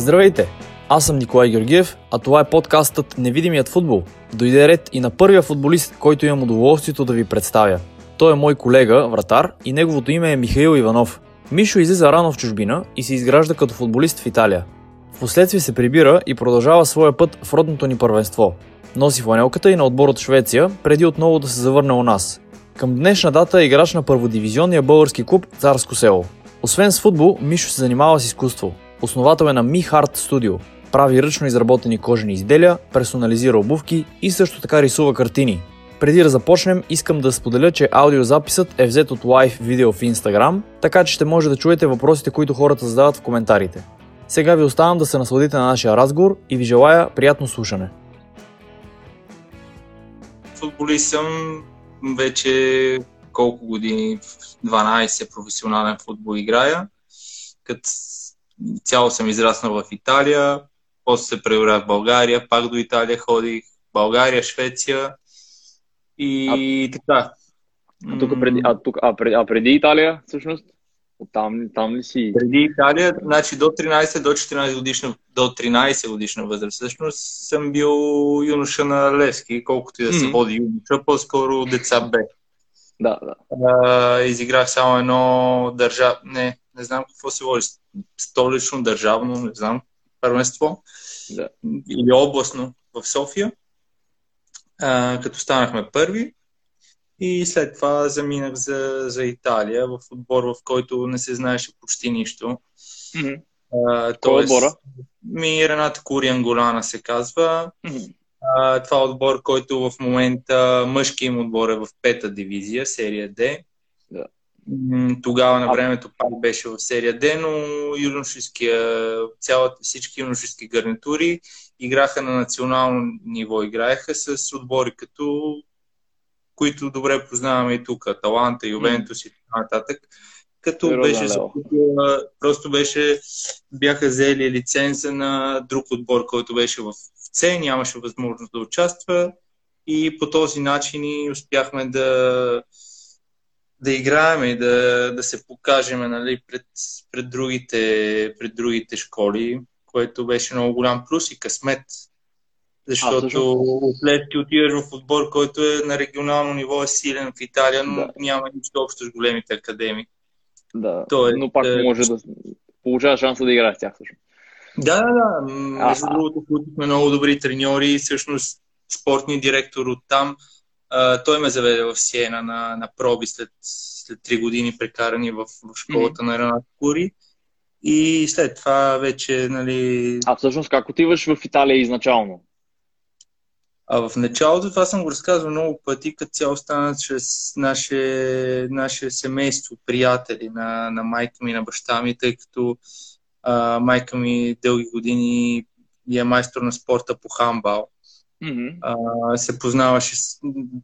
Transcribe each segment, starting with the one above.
Здравейте! Аз съм Николай Георгиев, а това е подкастът Невидимият футбол. Дойде ред и на първия футболист, който имам удоволствието да ви представя. Той е мой колега, вратар, и неговото име е Михаил Иванов. Мишо излиза рано в чужбина и се изгражда като футболист в Италия. Впоследствие се прибира и продължава своя път в родното ни първенство. Носи фланелката и на отбор от Швеция, преди отново да се завърне у нас. Към днешна дата е играч на първодивизионния български клуб Царско село. Освен с футбол, Мишо се занимава с изкуство. Основател е на Mi Heart Studio. Прави ръчно изработени кожени изделия, персонализира обувки и също така рисува картини. Преди да започнем, искам да споделя, че аудиозаписът е взет от лайв видео в Instagram, така че ще може да чуете въпросите, които хората задават в коментарите. Сега ви оставам да се насладите на нашия разговор и ви желая приятно слушане. Футболист съм вече колко години, 12 професионален футбол играя. Като цяло съм израснал в Италия, после се преорях в България, пак до Италия ходих, България, Швеция и а, така. А, тук преди, а, тук, а, преди, а преди Италия, всъщност? Там, там ли си? Преди Италия, значи до 13, до 14 годишна, до 13 годишна възраст, всъщност съм бил юноша на Левски, колкото и да се mm-hmm. води юноша, по-скоро деца Б. Да, да. А, изиграх само едно държав... Не, не знам какво се води. Столично, държавно, не знам, първенство. Да. Или областно в София. А, като станахме първи. И след това заминах за, за Италия в отбор, в който не се знаеше почти нищо. Mm-hmm. А, Кой отбора? Ми Рената Куриан се казва. Mm-hmm. А, това е отбор, който в момента мъжки им отбор е в пета дивизия, серия D. Да. Тогава на времето пак беше в серия D, но юношеския, цялата, всички юношески гарнитури играха на национално ниво. Играеха с отбори като които добре познаваме и тук, Таланта, Ювентус и така нататък. Като Веро, беше да, просто беше, бяха взели лиценза на друг отбор, който беше в С, нямаше възможност да участва и по този начин и успяхме да, да играем и да, да се покажем нали, пред, пред, другите, пред другите школи, което беше много голям плюс и късмет защото след ти отиваш в отбор, който е на регионално ниво, е силен в Италия, но да. няма нищо общо с големите академии. Да, Тоест, но пак е... може да получава шанса да играе с тях също. Да, да, да. Между другото, получихме много добри треньори. Всъщност, спортният директор от там, той ме заведе в Сиена на, на проби след, след 3 години прекарани в, в школата mm-hmm. на Ренат Кури. И след това вече, нали... А всъщност как отиваш в Италия изначално? А в началото това съм го разказвал много пъти, като цяло стана чрез наше, наше семейство, приятели на, на майка ми, на баща ми, тъй като а, майка ми дълги години е майстор на спорта по хамбал. Mm-hmm. А, се познаваше,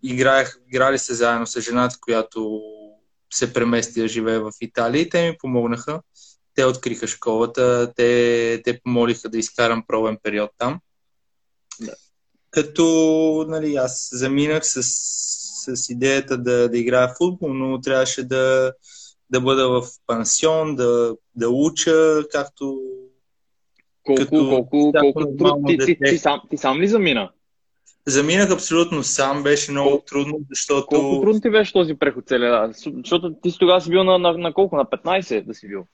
играех, играли се заедно с жената, която се премести да живее в Италия и те ми помогнаха. Те откриха школата, те, те помолиха да изкарам пробен период там. Да като нали, аз заминах с, с идеята да, да играя футбол, но трябваше да, да бъда в пансион, да, да уча, както колко, като колко, колко труд ти, ти, ти, сам, ти сам ли замина? Заминах абсолютно сам, беше много трудно, защото... Колко трудно ти беше този преход целия? Защото ти си тогава си бил на, на, на колко? На 15 да си бил?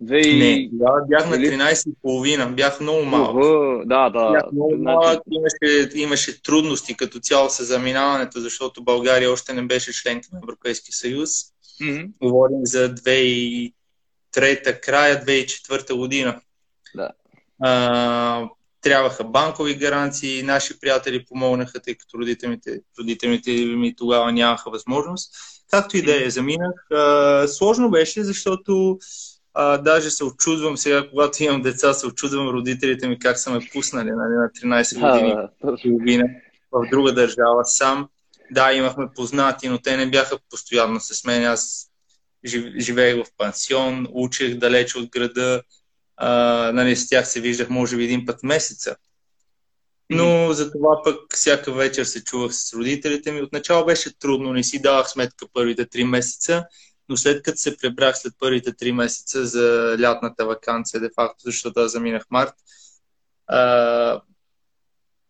Две... Не, да, бях на 13 и половина, бях много малък. Uh, да, да. Бях много малък, имаше, имаше трудности като цяло с заминаването, защото България още не беше членка на Европейския съюз. Mm-hmm. Говорим за 2003 края 2004 година. Да. А, трябваха банкови гаранции, наши приятели помогнаха, тъй като родителите, родителите ми тогава нямаха възможност. Както и да е, заминах. А, сложно беше, защото а, даже се очудвам сега, когато имам деца, се очудвам родителите ми как са ме пуснали нали, на 13 години половина в друга държава сам. Да, имахме познати, но те не бяха постоянно с мен. Аз живеех в пансион, учех далеч от града. А, нали, с тях се виждах може би един път месеца. Но за това пък всяка вечер се чувах с родителите ми. Отначало беше трудно, не си давах сметка първите три месеца но след като се пребрах след първите три месеца за лятната вакансия, де факто, защото аз заминах март, а,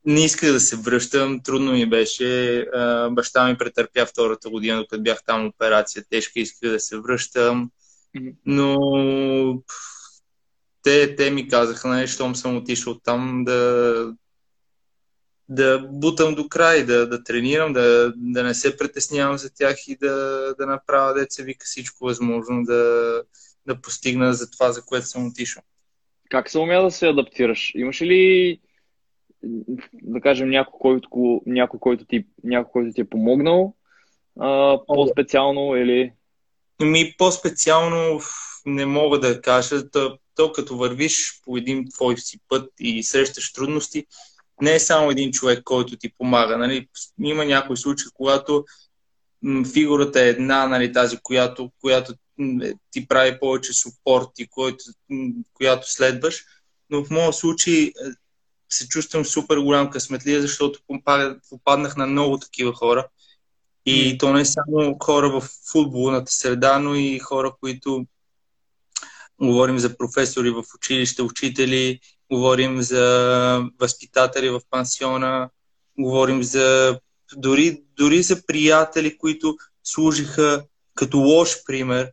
не исках да се връщам, трудно ми беше. А, баща ми претърпя втората година, докато бях там операция. Тежко исках да се връщам. Но те, те ми казаха, нали, щом съм отишъл там, да, да бутам до край, да, да тренирам, да, да не се притеснявам за тях и да, да направя деца вика всичко възможно да, да постигна за това, за което съм отишъл. Как се умя да се адаптираш? Имаш ли да кажем някой, който, някой, който, ти, някой, който ти е помогнал а, по-специално или... Ми по-специално не мога да кажа. То, то като вървиш по един твой си път и срещаш трудности, не е само един човек, който ти помага. Нали? Има някои случаи, когато фигурата е една, нали, тази, която, която ти прави повече супорт и който, която следваш. Но в моят случай е, се чувствам супер голям късметлия, защото попаднах на много такива хора. И то не е само хора в футболната среда, но и хора, които говорим за професори в училище, учители, говорим за възпитатели в пансиона, говорим за дори, дори за приятели, които служиха като лош пример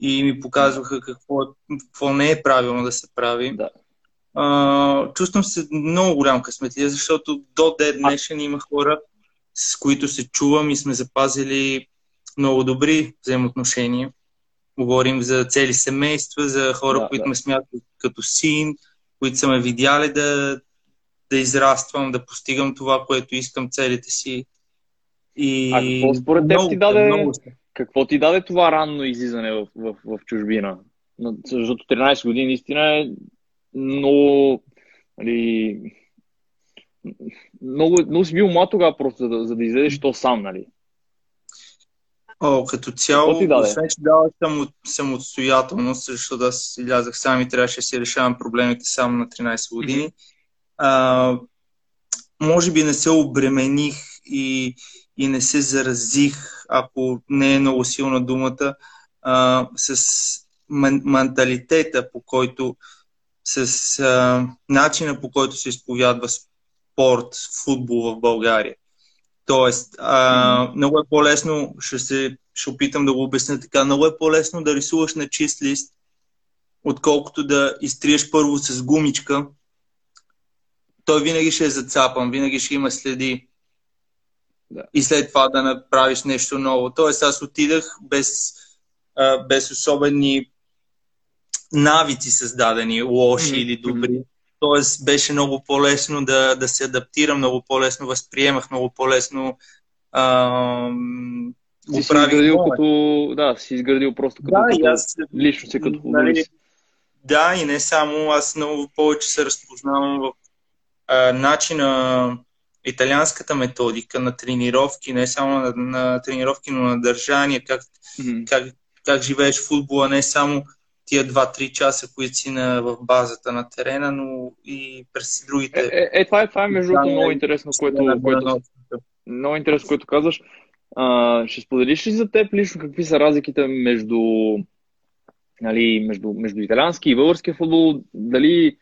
и ми показваха какво, какво не е правилно да се прави. Да. А, чувствам се много голям късметлия, защото до ден днешен има хора, с които се чувам и сме запазили много добри взаимоотношения. Говорим за цели семейства, за хора, да, които да. ме смятат като син, които са ме видяли да, да израствам, да постигам това, което искам, целите си. И... А какво според теб ти даде, много... какво ти даде това ранно излизане в, в, в чужбина? Защото 13 години наистина е много, нали, много, много си бил млад тогава просто, за да, за да излезеш то сам, нали? О, като цяло, освен, че дава съм, самостоятелност, защото аз излязах сам и трябваше да си решавам проблемите сам на 13 години. Mm-hmm. А, може би не се обремених и, и не се заразих, ако не е много силна думата, а, с менталитета, по който с а, начина по който се изповядва спорт, футбол в България. Тоест, а, много е по-лесно, ще, се, ще опитам да го обясня така, много е по-лесно да рисуваш на чист лист, отколкото да изтриеш първо с гумичка. Той винаги ще е зацапан, винаги ще има следи. Да. И след това да направиш нещо ново. Тоест, аз отидах без, а, без особени навици създадени, лоши mm-hmm. или добри. Тоест беше много по-лесно да, да се адаптирам, много по-лесно възприемах, много по-лесно ам, го си изградил като, да, си изградил просто като, да, като аз, лично си като нали, Да, и не само, аз много повече се разпознавам в а, начина, италианската методика на тренировки, не само на, на тренировки, но на държание, как, mm-hmm. как, как живееш в футбола, не само тия 2-3 часа, които си на, в базата на терена, но и през другите. Е, е, е това е, това е между другото много интересно, което, което, много интересно, което казваш. А, ще споделиш ли за теб лично какви са разликите между, нали, между, между италиански и български футбол? Дали,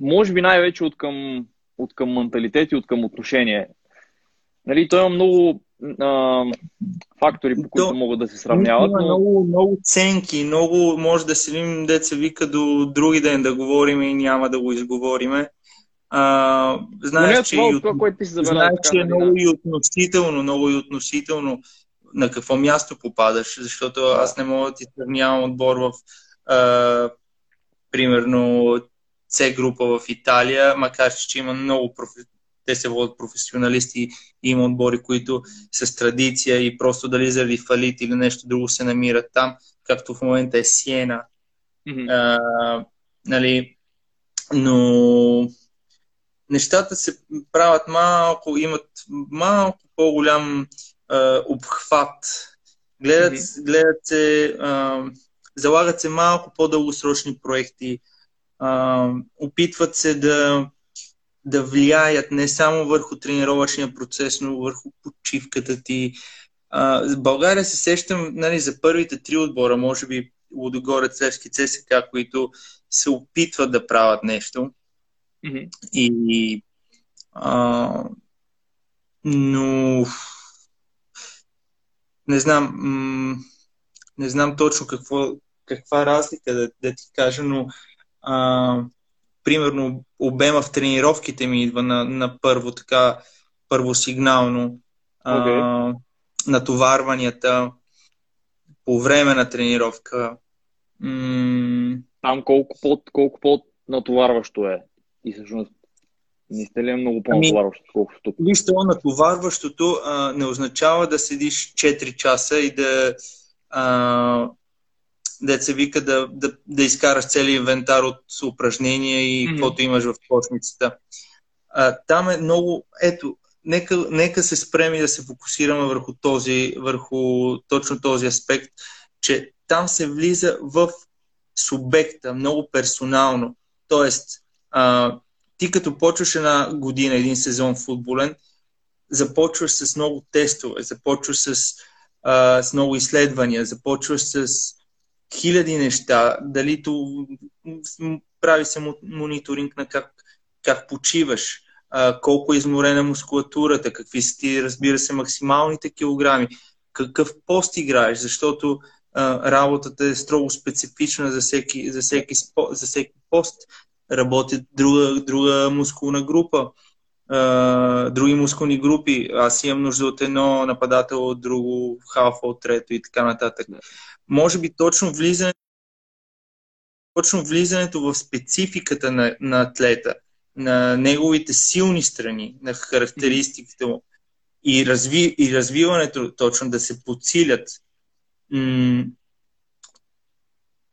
може би най-вече от към, от към менталитет и от към отношение. Нали, той има много а, фактори, по които То, могат да се сравняват. Но... много, много ценки, много може да седим, деца вика до други ден да говорим и няма да го изговориме. А, знаеш, не, че, това, и, това, което ти се знаеш, че е нали, много и относително, много и относително на какво място попадаш, защото аз не мога да ти сравнявам отбор в а, примерно С група в Италия, макар че има много профи те се водят професионалисти и има отбори, които с традиция и просто дали заради фалит или нещо друго се намират там, както в момента е Сиена. Mm-hmm. А, нали, но нещата се правят малко, имат малко по-голям а, обхват. Гледат, mm-hmm. гледат се, а, залагат се малко по-дългосрочни проекти, а, опитват се да да влияят не само върху тренировъчния процес, но върху почивката ти. А, в България се сещам нали, за първите три отбора, може би Лудогорец, Левски, ЦСК, които се опитват да правят нещо. Mm-hmm. И, а, но не знам, м- не знам точно какво, каква разлика да, да ти кажа, но а, примерно обема в тренировките ми идва на, на първо така първосигнално. Okay. А, натоварванията по време на тренировка. М- Там колко по, колко по натоварващо е? И всъщност не ли е много по-натоварващо, ами, колкото тук? Виж, това натоварващото а, не означава да седиш 4 часа и да а, се вика да, да, да изкараш целият инвентар от упражнения и mm-hmm. каквото имаш в кошницата. А, там е много... Ето, нека, нека се спрем и да се фокусираме върху, този, върху точно този аспект, че там се влиза в субекта много персонално. Тоест, а, ти като почваш една година, един сезон футболен, започваш с много тестове, започваш с, а, с много изследвания, започваш с хиляди неща, дали то прави се мониторинг на как, как почиваш, а, колко е изморена мускулатурата, какви са ти, разбира се, максималните килограми, какъв пост играеш, защото а, работата е строго специфична за всеки, за всеки, за всеки пост. Работят друга, друга мускулна група, други мускулни групи. Аз имам нужда от едно нападател, от друго халфа, от трето и така нататък. Може би точно влизане точно влизането в спецификата на, на атлета – на неговите силни страни, на характеристиките му и, разви, и развиването точно да се подсилят. М-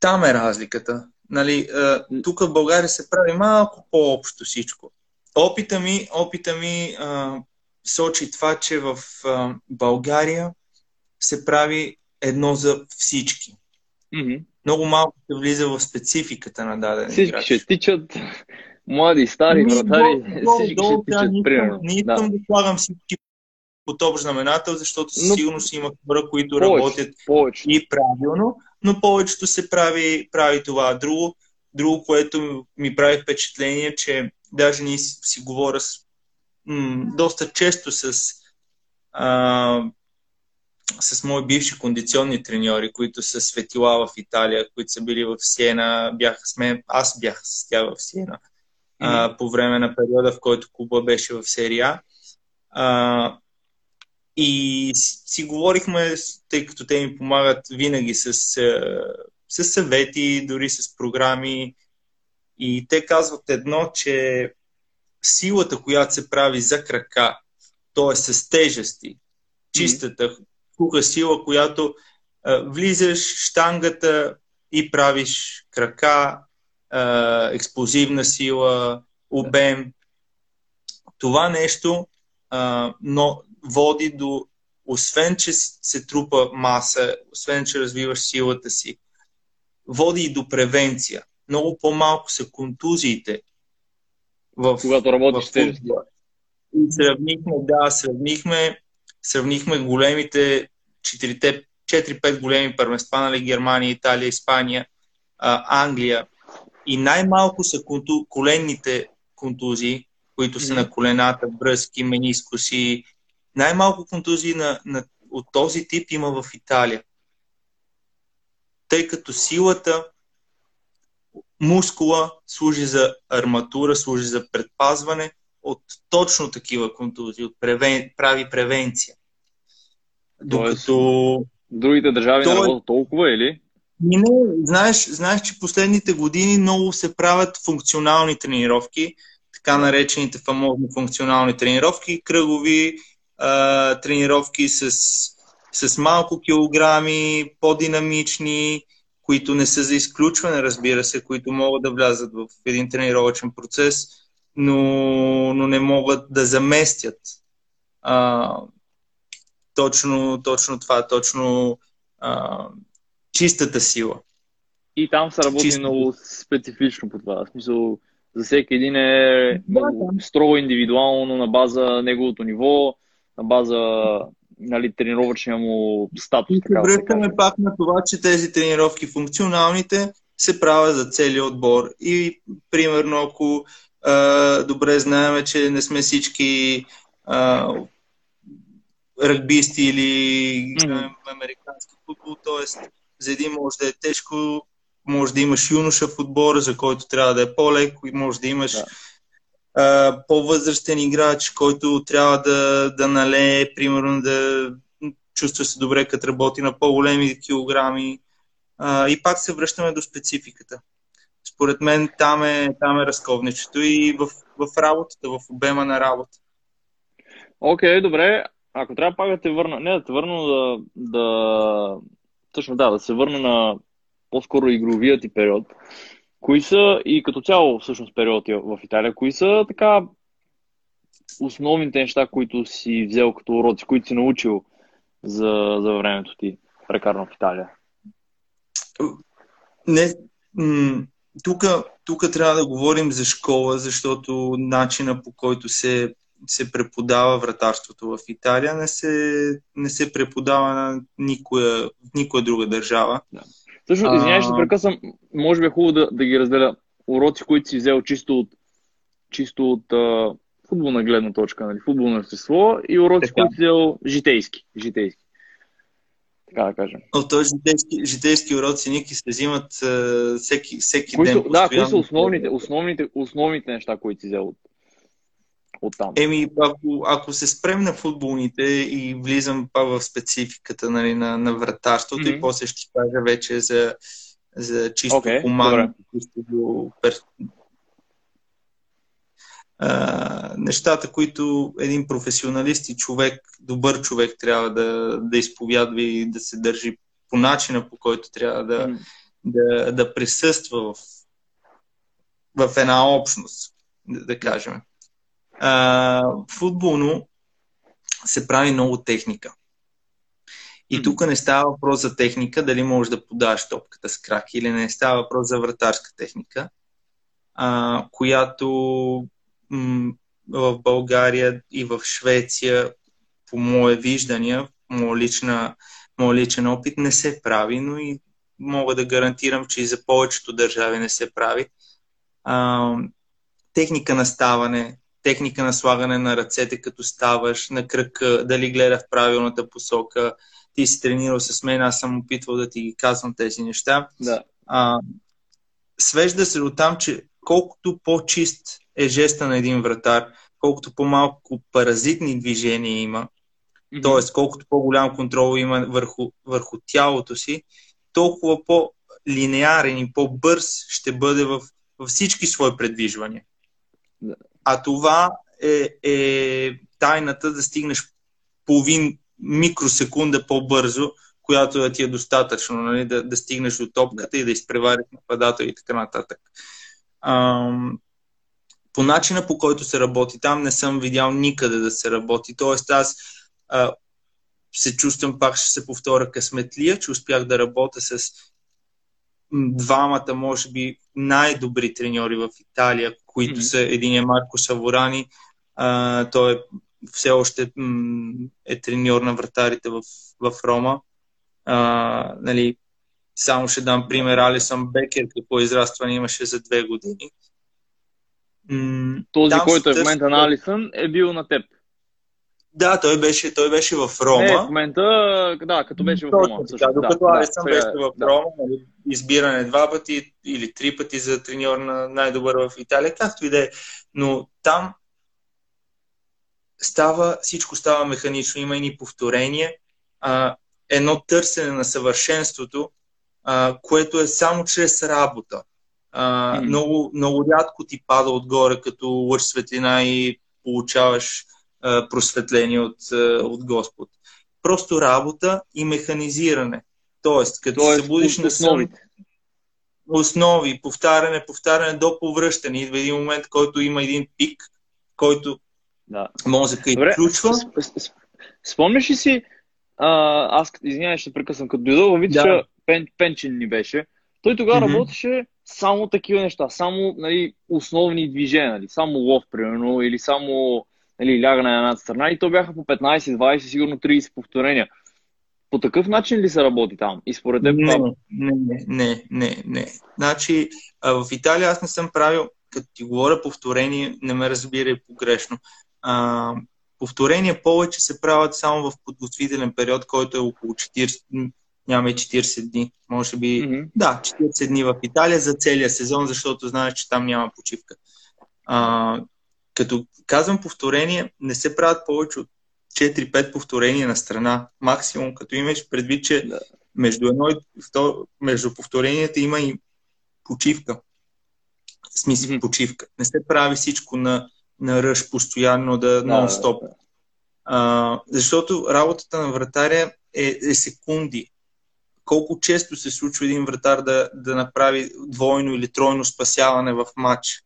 там е разликата. Нали, тук в България се прави малко по-общо всичко. Опита ми, опита ми а, сочи това, че в а, България се прави едно за всички. Mm-hmm. Много малко се влиза в спецификата на даден Всички играч. ще тичат млади, стари, вратари, всички ще тичат, примерно. Не искам да, да слагам всички под общ знаменател, защото със сигурност има хора, които повече, работят повече. и правилно, но повечето се прави, прави това. Друго, друго, което ми прави впечатление, че даже ние си, си говоря с, м- доста често с, а, с мои бивши кондиционни треньори, които са светила в Италия, които са били в Сиена, бяха с мен, аз бях с тях в Сиена а, по време на периода, в който клуба беше в серия. А, и си говорихме, тъй като те ми помагат винаги с, с съвети, дори с програми. И те казват едно, че силата, която се прави за крака, т.е. с тежести, чистата, куха сила, която а, влизаш штангата и правиш крака, експлозивна сила, обем. Това нещо а, но води до, освен че се трупа маса, освен че развиваш силата си, води и до превенция. Много по-малко са контузиите. В, Когато работиш в И сравнихме, да, сравнихме, сравнихме големите 4-5 големи първенства, нали, Германия, Италия, Испания, а, Англия и най-малко са конту... коленните контузии, които са mm-hmm. на колената, бръски, менискуси. Най-малко контузии на, на, от този тип има в Италия. Тъй като силата, мускула служи за арматура, служи за предпазване от точно такива контузии, от превен... прави превенция. Докато... Другите държави Той... не работят толкова или? Не, знаеш, знаеш, че последните години много се правят функционални тренировки, така наречените фамозни функционални тренировки, кръгови а, тренировки с, с малко килограми, по-динамични, които не са за изключване, разбира се, които могат да влязат в един тренировачен процес, но, но не могат да заместят а, точно, точно това, точно а, чистата сила. И там се работи чистата. много специфично по това. В смисъл, за всеки един е много строго индивидуално на база неговото ниво, на база нали, тренировъчния му статус. И се връщаме пак на това, че тези тренировки функционалните се правят за целият отбор. И примерно, ако а, добре знаем, че не сме всички а, ръгбисти или mm-hmm. американски футбол, т.е. за един може да е тежко, може да имаш юноша в отбора, за който трябва да е по-леко и може да имаш да. По-възрастен играч, който трябва да, да налее, примерно да чувства се добре, като работи на по-големи килограми. А, и пак се връщаме до спецификата. Според мен там е, там е разковничето и в, в работата, в обема на работа. Окей, okay, добре. Ако трябва пак да те върна, не да те върна, да, да, точно да, да се върна на по-скоро игровия ти период. Кои са и като цяло всъщност период в Италия, кои са така основните неща, които си взел като уроци, които си научил за, за времето ти прекарано в Италия? Не, м- тук трябва да говорим за школа, защото начина по който се, се преподава вратарството в Италия не се, не се преподава на никоя, никоя друга държава. Да. Също, извинявай, ще прекъсвам. Може би е хубаво да, да ги разделя. Уроци, които си взел чисто от, чисто от а, футболна гледна точка, нали? футболно естество и уроци, така. които си взел житейски. житейски. Така да кажем. От този житейски, житейски уроци Ники се взимат uh, всеки, всеки кои ден. Са, да, кои са основните, основните, основните неща, които си взел от, от там? Еми, ако, ако се спрем на футболните и влизам па в спецификата нали, на, на вратарството mm-hmm. и после ще кажа вече за, за чисто okay, командно, чисто пер... а, нещата, които един професионалист и човек, добър човек трябва да, да изповядва и да се държи по начина, по който трябва да, mm. да, да присъства в, в една общност, да, да кажем а, футболно се прави много техника. И тук не става въпрос за техника, дали можеш да подаш топката с крак или не става въпрос за вратарска техника, а, която м- в България и в Швеция, по мое виждания, моя, лична, моя личен опит, не се прави, но и мога да гарантирам, че и за повечето държави не се прави. А, техника на ставане, техника на слагане на ръцете, като ставаш, на кръка, дали гледа в правилната посока. Ти си тренирал с мен, аз съм опитвал да ти ги казвам тези неща. Да. А, свежда се до там, че колкото по-чист е жеста на един вратар, колкото по-малко паразитни движения има, mm-hmm. т.е. колкото по-голям контрол има върху, върху тялото си, толкова по-линеарен и по-бърз ще бъде в, във всички свои предвижвания. А това е, е тайната да стигнеш половин микросекунда по-бързо, която да ти е достатъчно, нали, да, да стигнеш до топката и да изпревариш нападател и така нататък. Ам, по начина по който се работи там не съм видял никъде да се работи. Тоест аз а, се чувствам, пак ще се повторя късметлия, че успях да работя с двамата, може би, най-добри треньори в Италия, които mm-hmm. са един е Марко Саворани, а, той е все още м- е треньор на вратарите в, в Рома. А, нали, само ще дам пример Алисън Бекер, какво израстване имаше за две години. М- Този, който е в момента на Алисън, е бил на теб. Да, той беше, той беше в Рома. Не, в момента, да, като беше в Рома. Също, да, докато да, Алисън да, беше в да. Рома, нали, избиране два пъти или три пъти за треньор на най-добър в Италия, както и да е. Но там става, всичко става механично, има и ни повторения, а, едно търсене на съвършенството, а, което е само чрез работа. А, mm. много, много рядко ти пада отгоре като лъж светлина и получаваш просветление от, от Господ. Просто работа и механизиране. Тоест, като Тоест, се будиш на сън, основи, повтаряне, повтаряне до повръщане. Идва един момент, който има един пик, който да. мозъка изключва. Спомняш ли си, а, аз, извинявай, ще прекъсвам, като дойдох във да. Пен, Пенчин ни беше, той тогава mm-hmm. работеше само такива неща, само нали, основни движения, нали, само лов, примерно, или само нали, ляга на една страна и то бяха по 15, 20, сигурно 30 повторения. По такъв начин ли се работи там? И според теб не, това... не, не, не, не, не. Значи, в Италия аз не съм правил, като ти говоря повторение, не ме разбирай погрешно. А, повторения повече се правят само в подготвителен период, който е около 40, няма и 40 дни, може би, mm-hmm. да, 40 дни в Италия за целия сезон, защото знаеш, че там няма почивка. А, като казвам повторение, не се правят повече от 4-5 повторения на страна, максимум, като имаш предвид, че да. между едно и второ, между повторенията има и почивка. В смисъл mm-hmm. почивка. Не се прави всичко на, на ръж постоянно, да, да нон-стоп. Да, да. А, защото работата на вратаря е, е секунди. Колко често се случва един вратар да, да направи двойно или тройно спасяване в матч?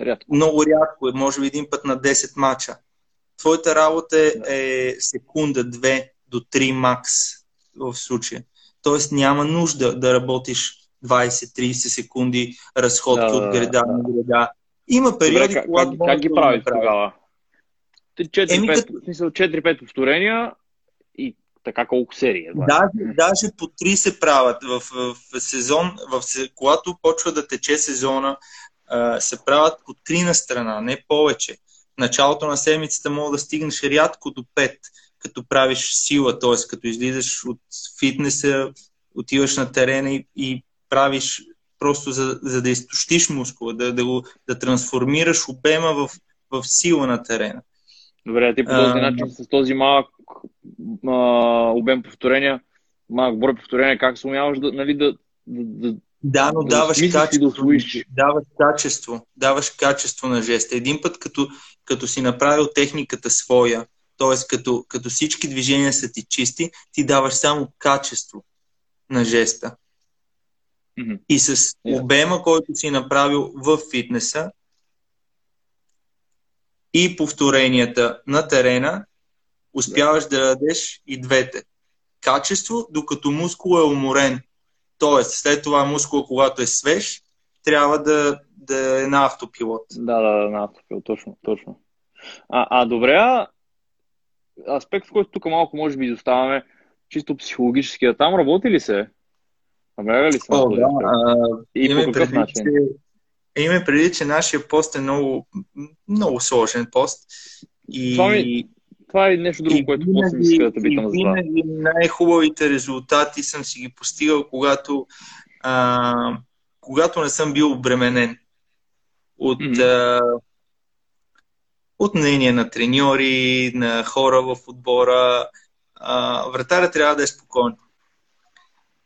Рядко. Много рядко е, може би един път на 10 мача. Твоята работа е, е секунда, две до 3 макс в случая. Тоест няма нужда да работиш 20-30 секунди разходки да, от града на града. Има периоди, Добре, когато... Как, как ги правиш тогава? 4-5 повторения и така колко серии? Е, даже, даже по 3 се правят в, в, в сезон, в, когато почва да тече сезона, се правят по 3 на страна, не повече. Началото на седмицата мога да стигнеш рядко до 5, като правиш сила, т.е. като излизаш от фитнеса, отиваш на терена и, и правиш просто за, за да изтощиш мускула, да, да, го, да трансформираш обема в, в сила на терена. Добре, ти по този а, начин с този малък а, обем повторения, малък брой повторения, как се умяваш да, нали, да, да, да, но да даваш качество. Да даваш качество. Даваш качество на жеста. Един път, като, като си направил техниката своя, т.е. Като, като всички движения са ти чисти, ти даваш само качество на жеста. Mm-hmm. И с обема, който си направил в фитнеса и повторенията на терена, успяваш да дадеш и двете. Качество, докато мускул е уморен. Тоест, след това мускул, когато е свеж, трябва да, да е на автопилот. Да, да, да, на автопилот, точно, точно. А, а добре, аспект, в който тук малко може би изоставаме, чисто психологически, а там работи ли се? Набляга ли се О, да, а, И по какъв преди, начин? Че, име преди, че нашия пост е много, много сложен пост. И... Това, ми, това е нещо друго, което после ми иска да питам за това. най-хубавите резултати съм си ги постигал, когато, а, когато не съм бил обременен от, mm-hmm. а, от мнение на треньори, на хора в отбора. А, вратаря трябва да е спокоен.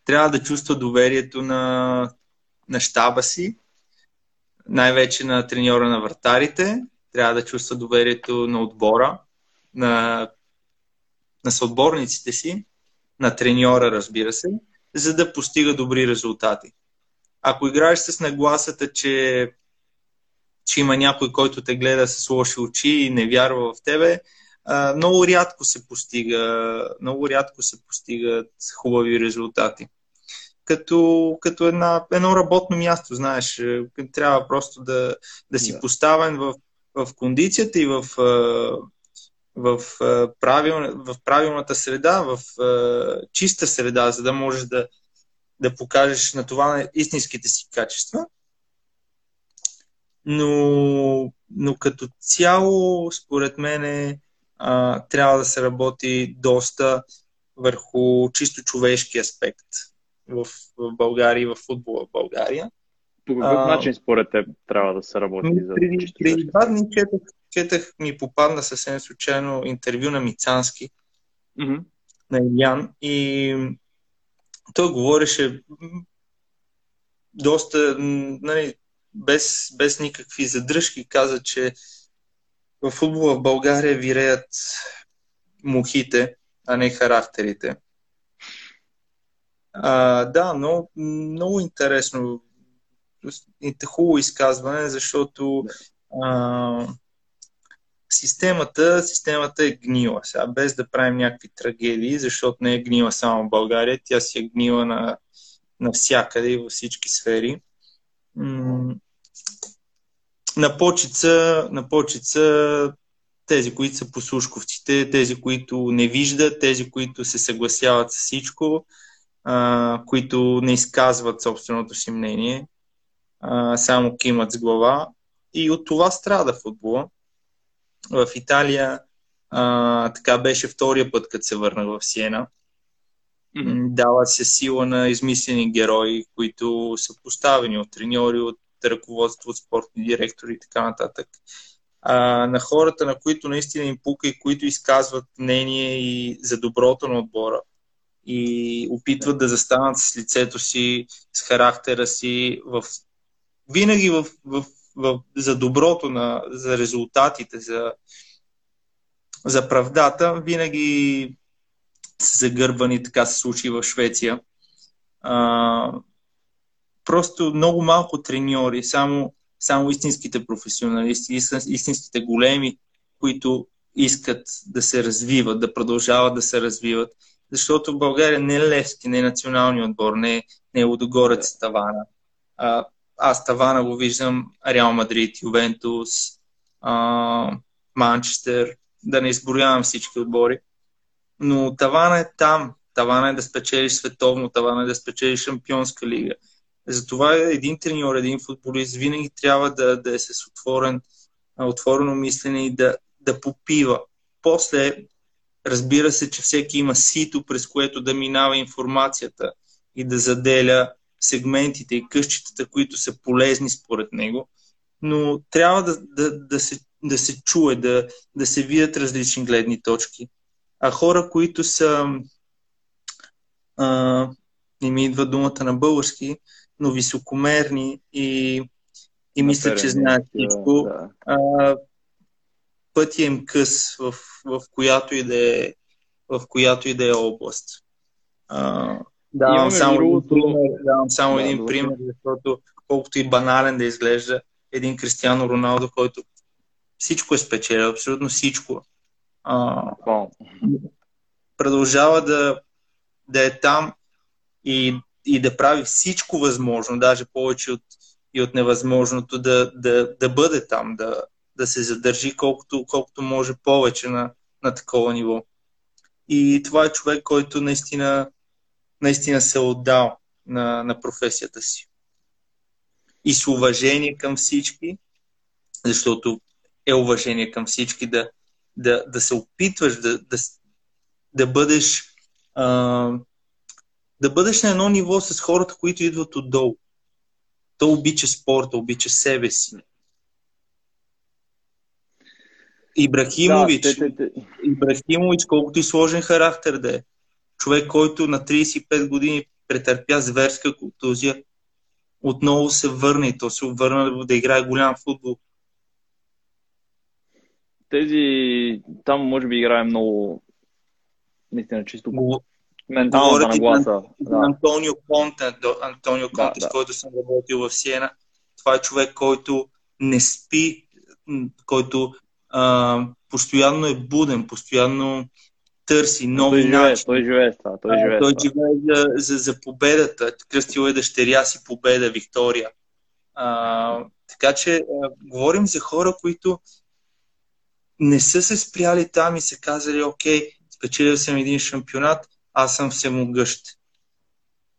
Трябва да чувства доверието на, на щаба си, най-вече на треньора на вратарите. Трябва да чувства доверието на отбора, на, на съотборниците си, на треньора, разбира се, за да постига добри резултати. Ако играеш с нагласата, че, че има някой, който те гледа с лоши очи и не вярва в тебе, много рядко се постига, много рядко се постигат хубави резултати. Като, като една, едно работно място, знаеш, трябва просто да, да си да. поставен в, в кондицията и в, в, правил, в правилната среда, в чиста среда, за да можеш да, да покажеш на това истинските си качества. Но, но като цяло, според мен, а, трябва да се работи доста върху чисто човешки аспект в, в България и в футбола в България. По какъв а, начин според теб трябва да се работи? За преди, преди два дни четах четах, ми попадна съвсем случайно интервю на Мицански, mm-hmm. на Ильян, и той говореше доста, нали, без, без никакви задръжки, каза, че в футбола в България виреят мухите, а не характерите. А, да, но много интересно. Хубаво изказване, защото а, системата, системата е гнила. Сега, без да правим някакви трагедии, защото не е гнила само в България, тя си е гнила на, навсякъде и във всички сфери. на почица, на почица тези, които са послушковците, тези, които не виждат, тези, които се съгласяват с всичко, а, които не изказват собственото си мнение, а, само кимат с глава. И от това страда футбола. В Италия а, така беше втория път, като се върнах в Сиена. Mm-hmm. Дава се сила на измислени герои, които са поставени от треньори, от ръководство, от спортни директори и така нататък. А, на хората, на които наистина им пука и които изказват мнение и за доброто на отбора и опитват да застанат с лицето си, с характера си, в, винаги в, в, в, за доброто, на, за резултатите, за, за правдата, винаги са загърбани, така се случи в Швеция. А, просто много малко треньори, само, само истинските професионалисти, истинските големи, които искат да се развиват, да продължават да се развиват. Защото в България не е Левски, не е националния отбор, не е, не е Лудогорец Тавана. А, аз Тавана го виждам Реал Мадрид, Ювентус, Манчестър, да не изброявам всички отбори. Но тавана е там. Тавана е да спечелиш световно, тавана е да спечелиш шампионска лига. Затова един треньор, един футболист винаги трябва да, да е с отворен, отворено мислене и да, да попива. После, разбира се, че всеки има сито, през което да минава информацията и да заделя сегментите и къщите, които са полезни според него, но трябва да, да, да, се, да се чуе, да, да се видят различни гледни точки. А хора, които са а, не ми идва думата на български, но високомерни и, и мисля, че знаят всичко. Да. А, пътя им къс в, в която и да е, в която и да е област. А, давам само, другото... пример, давам само да, един да, пример, защото колкото и банален да изглежда, един Кристиано Роналдо, който всичко е спечелил, абсолютно всичко. А, продължава да, да е там и и да прави всичко възможно, даже повече от, и от невъзможното, да, да, да бъде там, да, да се задържи колкото, колкото може повече на, на такова ниво. И това е човек, който наистина, наистина се е отдал на, на професията си. И с уважение към всички, защото е уважение към всички да, да, да се опитваш да, да, да бъдеш а, да бъдеш на едно ниво с хората, които идват отдолу. То обича спорта, обича себе си. Ибрахимович, да, те, те, те. Ибрахимович, колкото и сложен характер да е. Човек, който на 35 години претърпя зверска контузия, отново се върне и то се върна да играе голям футбол. Тези там може би играе много наистина чисто менталната нагласа. Да. Антонио Конте, Антонио Конте, да, с който съм работил в Сиена. Това е човек, който не спи, който а, постоянно е буден, постоянно търси нови той начини. Живее, той живее това. Той живее, той живее за, за, за победата. Кръстил е дъщеря си победа, Виктория. А, така че а, говорим за хора, които не са се спряли там и са казали, окей, спечелил съм един шампионат, аз съм всемогъщ.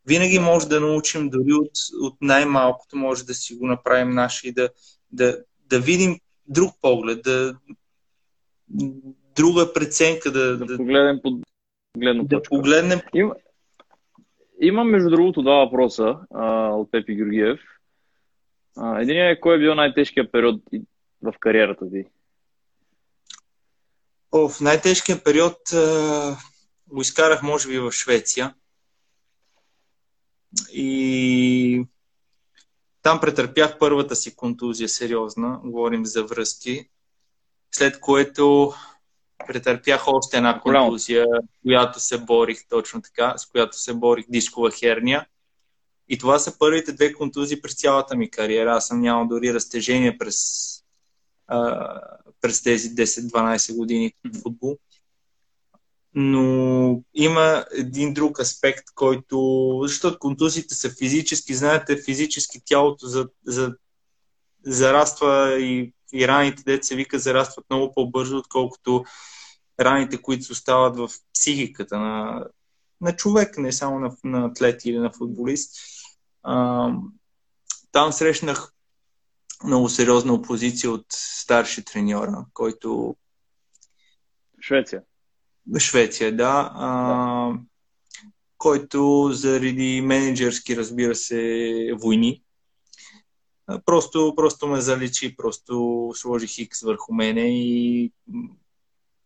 Винаги може да научим, дори от, от най-малкото, може да си го направим наше и да, да, да видим друг поглед, да, друга преценка. Да, да, да погледнем под гледна да точка. Погледнем... Има, има, между другото, два въпроса а, от Пепи Георгиев. Единият е кой е бил най-тежкият период в кариерата ти? О, в най-тежкият период а, го изкарах, може би, в Швеция. И там претърпях първата си контузия, сериозна. Говорим за връзки. След което претърпях още една контузия, която се борих точно така, с която се борих дискова херния. И това са първите две контузии през цялата ми кариера. Аз съм нямал дори разтежение през, а, през тези 10-12 години в футбол но има един друг аспект, който, защото контузиите са физически, знаете, физически тялото за, за, зараства и и раните, дете се вика, зарастват много по-бързо, отколкото раните, които се остават в психиката на, на човек, не само на, на атлет или на футболист. А, там срещнах много сериозна опозиция от старши треньора, който... Швеция. Швеция, да. А, който заради менеджерски, разбира се, войни, просто, просто ме заличи, просто сложи хикс върху мене и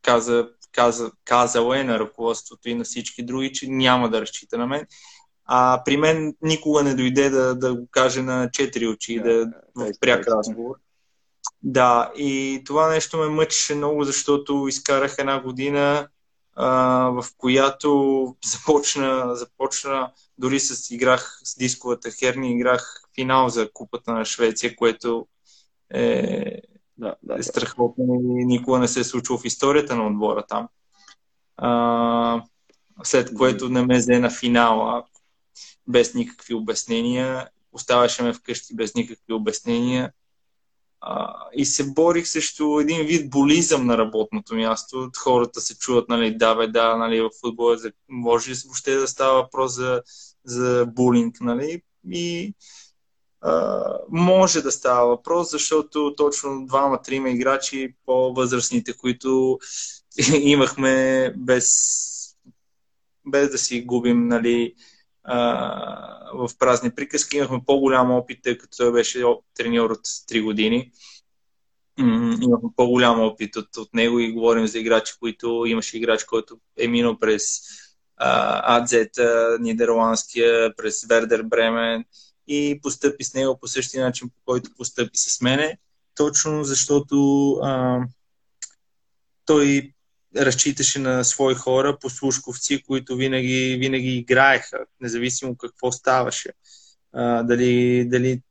каза, каза, казал е на ръководството и на всички други, че няма да разчита на мен. А при мен никога не дойде да, да го каже на четири очи, yeah, да, в пряк разговор. Да, и това нещо ме мъчеше много, защото изкарах една година, а, в която започна, започна, дори с играх с дисковата херни, играх финал за купата на Швеция, което е, да, да, е страхотно и никога не се е случило в историята на отбора там. А, след което не ме взе на финала без никакви обяснения. Оставаше ме вкъщи без никакви обяснения. А, и се борих срещу един вид болизъм на работното място. Хората се чуват, нали, да, бе, да, нали, в футбола може ли въобще да става въпрос за, за булинг, нали? И може да става въпрос, защото точно двама-трима играчи по-възрастните, които имахме без, без да си губим нали, а, в празни приказки, имахме по-голям опит, тъй като той беше треньор от 3 години. Имахме по-голям опит от, от него и говорим за играчи, които имаше играч, който е минал през Адзета, нидерландския, през Вердер Бремен и постъпи с него по същия начин, по който постъпи с мене, точно защото а, той разчиташе на свои хора, послушковци, които винаги, винаги играеха, независимо какво ставаше. А, дали, дали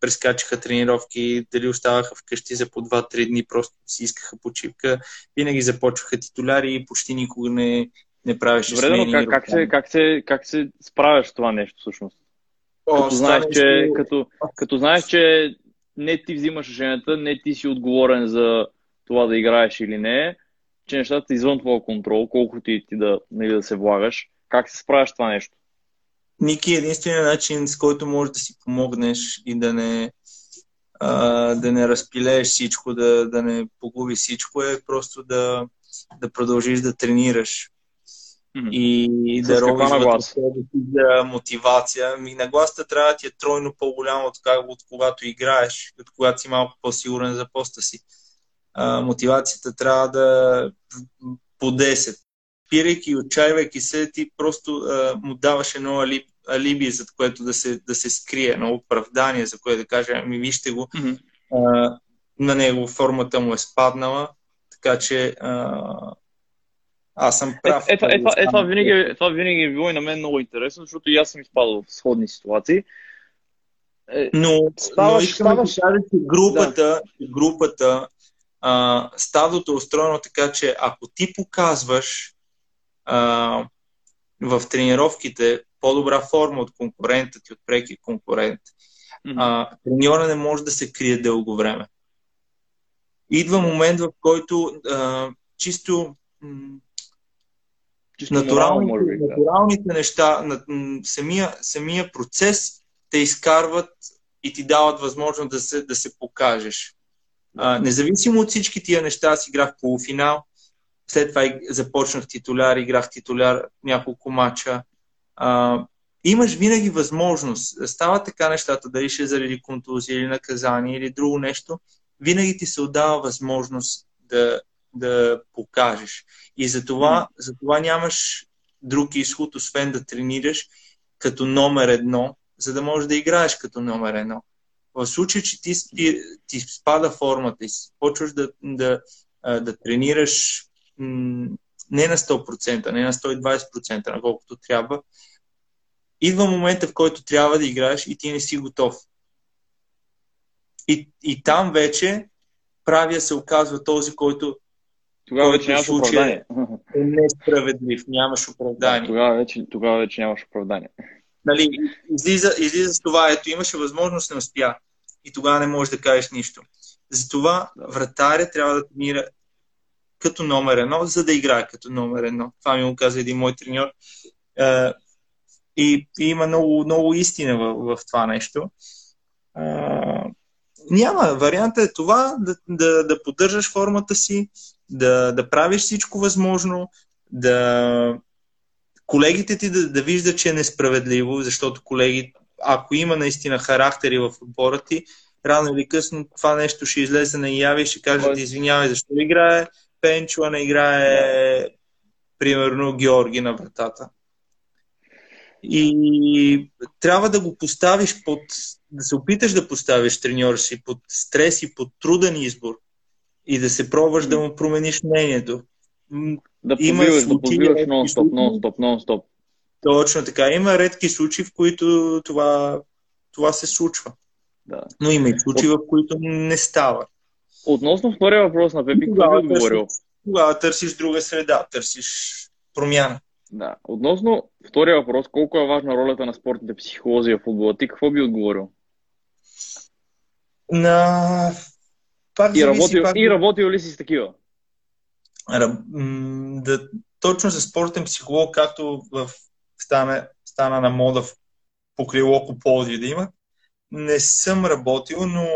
прескачаха тренировки, дали оставаха вкъщи за по 2-3 дни, просто си искаха почивка. Винаги започваха титуляри и почти никога не, не правеше Добре, смени. Как, как, се, как, се, как се справяш това нещо всъщност? О, като, знаеш, че, като, като знаеш, че не ти взимаш решенията, не ти си отговорен за това да играеш или не, че нещата извън твоя контрол, колкото и ти да, нали, да се влагаш. Как се справяш това нещо? Ники, единственият начин, с който можеш да си помогнеш и да не, а, да не разпилееш всичко, да, да не погубиш всичко, е просто да, да продължиш да тренираш. Mm-hmm. И да робиш за мотивация. Ми нагласата трябва да ти е тройно по-голяма от, от когато играеш, от когато си малко по-сигурен за поста си а, мотивацията трябва да по 10. Пирайки и отчаивайки се, ти просто а, му даваш едно алиби, алиби, за което да се, да се скрие, едно оправдание, за което да каже, ами вижте го, mm-hmm. а, на него формата му е спаднала, така че а, аз съм прав. Е, е, е, е, това, винаги, това винаги е било и на мен много интересно, защото и аз съм изпадал в сходни ситуации. Е, но, ставаш, но искам ставаш... да кажа, че групата, да. групата а, стадото е устроено така, че ако ти показваш а, в тренировките по-добра форма от конкурента ти, от преки конкурент, mm-hmm. а, треньора не може да се крие дълго време. Идва момент, в който а, чисто, чисто натуралните, морално, би, да. натуралните неща, на, самия, самия процес те изкарват и ти дават възможност да се, да се покажеш. А, независимо от всички тия неща, аз играх полуфинал, след това започнах титуляр, играх титуляр няколко мача. А, имаш винаги възможност. Става така нещата, дали ще е заради контузия или наказание или друго нещо, винаги ти се отдава възможност да, да покажеш. И за това, mm. за това нямаш друг изход, освен да тренираш като номер едно, за да можеш да играеш като номер едно. В случай, че ти, ти, ти спада формата и почваш да, да, да тренираш не на 100%, не на 120%, на колкото трябва, идва момента, в който трябва да играеш и ти не си готов. И, и там вече правия се оказва този, който тогава вече нямаш оправдание. Е несправедлив, нямаш оправдание. Да, тогава, вече, тогава вече нямаш оправдание. Нали, излиза, излиза с това, ето имаше възможност, не успя. И тогава не можеш да кажеш нищо. Затова вратаря трябва да тренира като номер едно, за да играе като номер едно. Това ми го каза един мой треньор. И, и има много, много истина в, в това нещо. А, няма. Вариантът е това да, да, да поддържаш формата си, да, да правиш всичко възможно, да колегите ти да, да виждат, че е несправедливо, защото колеги, ако има наистина характери в отбора ти, рано или късно това нещо ще излезе на яви и ще каже да извинявай, защо играе Пенчо, а не играе примерно Георги на вратата. И трябва да го поставиш под, да се опиташ да поставиш треньора си под стрес и под труден избор и да се пробваш да му промениш мнението. Да побиваш, да побиваш нон-стоп, нон-стоп, нон-стоп. Точно така. Има редки случаи, в които това, това се случва. Да. Но има и случаи, От... в които не става. Относно втория въпрос на Пепи, какво би отговорил? Тогава търсиш друга среда, търсиш промяна. Да. Относно втория въпрос, колко е важна ролята на спортните психолози в футбола, ти какво би отговорил? На... Пак и, работил, пак... и работил ли си с такива? Да, точно за спортен психолог, както в стана, стана на мода в покрило ползи да има, не съм работил, но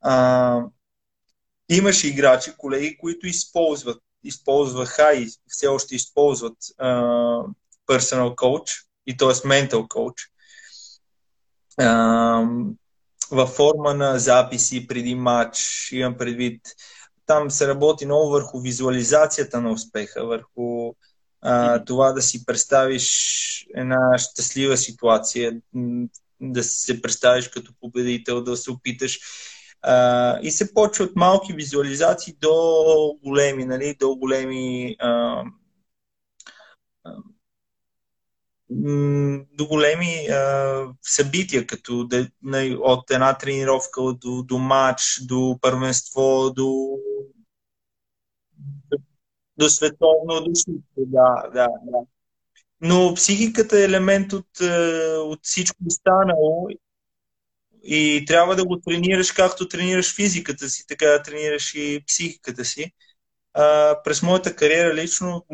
а, имаше играчи, колеги, които използват използваха и все още използват uh, personal coach, и т.е. mental coach, uh, във форма на записи преди матч, имам предвид. Там се работи много върху визуализацията на успеха, върху uh, това да си представиш една щастлива ситуация, да се представиш като победител, да се опиташ а, и се почва от малки визуализации до големи, нали, до големи а, а, до големи а, събития, като от една тренировка до, до матч, до първенство, до, до световно, до всичко. Да, да, да. Но психиката е елемент от, от всичко останало и трябва да го тренираш както тренираш физиката си, така да тренираш и психиката си. А, през моята кариера лично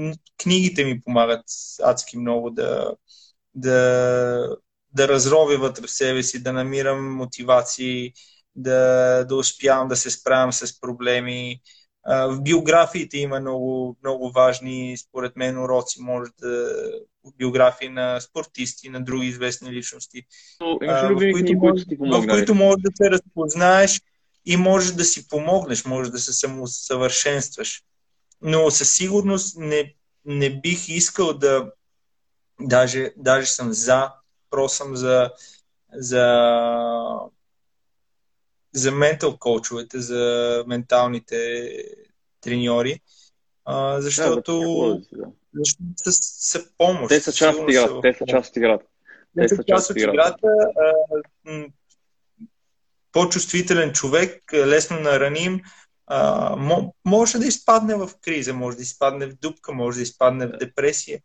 книгите ми помагат адски много да, да, да разровя вътре в себе си, да намирам мотивации, да, да успявам да се справям с проблеми. А, в биографиите има много, много важни, според мен, уроци. Може да биографии на спортисти, на други известни личности, а, в, които книги, може, в които можеш да се разпознаеш и можеш да си помогнеш, можеш да се самосъвършенстваш. Но със сигурност не, не бих искал да даже, даже съм за, про съм за, за за ментал коучовете, за менталните треньори, а, защото да, са, са помощ. Те са част от играта. Те са част от играта. Те са част от играта. По-чувствителен човек, лесно нараним, а, може да изпадне в криза, може да изпадне в дупка, може да изпадне в депресия.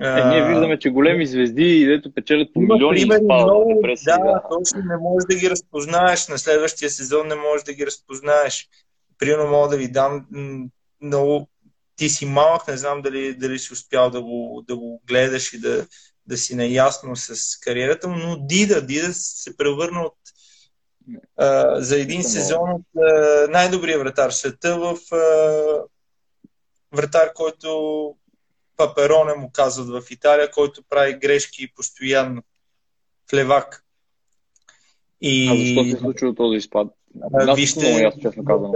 Е, ние виждаме, че големи звезди, дето печелят по милиони и в депресия. Да, да, точно не можеш да ги разпознаеш. На следващия сезон не можеш да ги разпознаеш. Примерно мога да ви дам много ти си малък, не знам дали, дали си успял да го, да го гледаш и да, да си наясно с кариерата но Дида, Дида се превърна от а, за един сезон от най-добрия вратар в света в а, вратар, който Папероне му казват в Италия, който прави грешки постоянно. Левак. И... А защо се случва този изпад? Вижте, ясно, честно.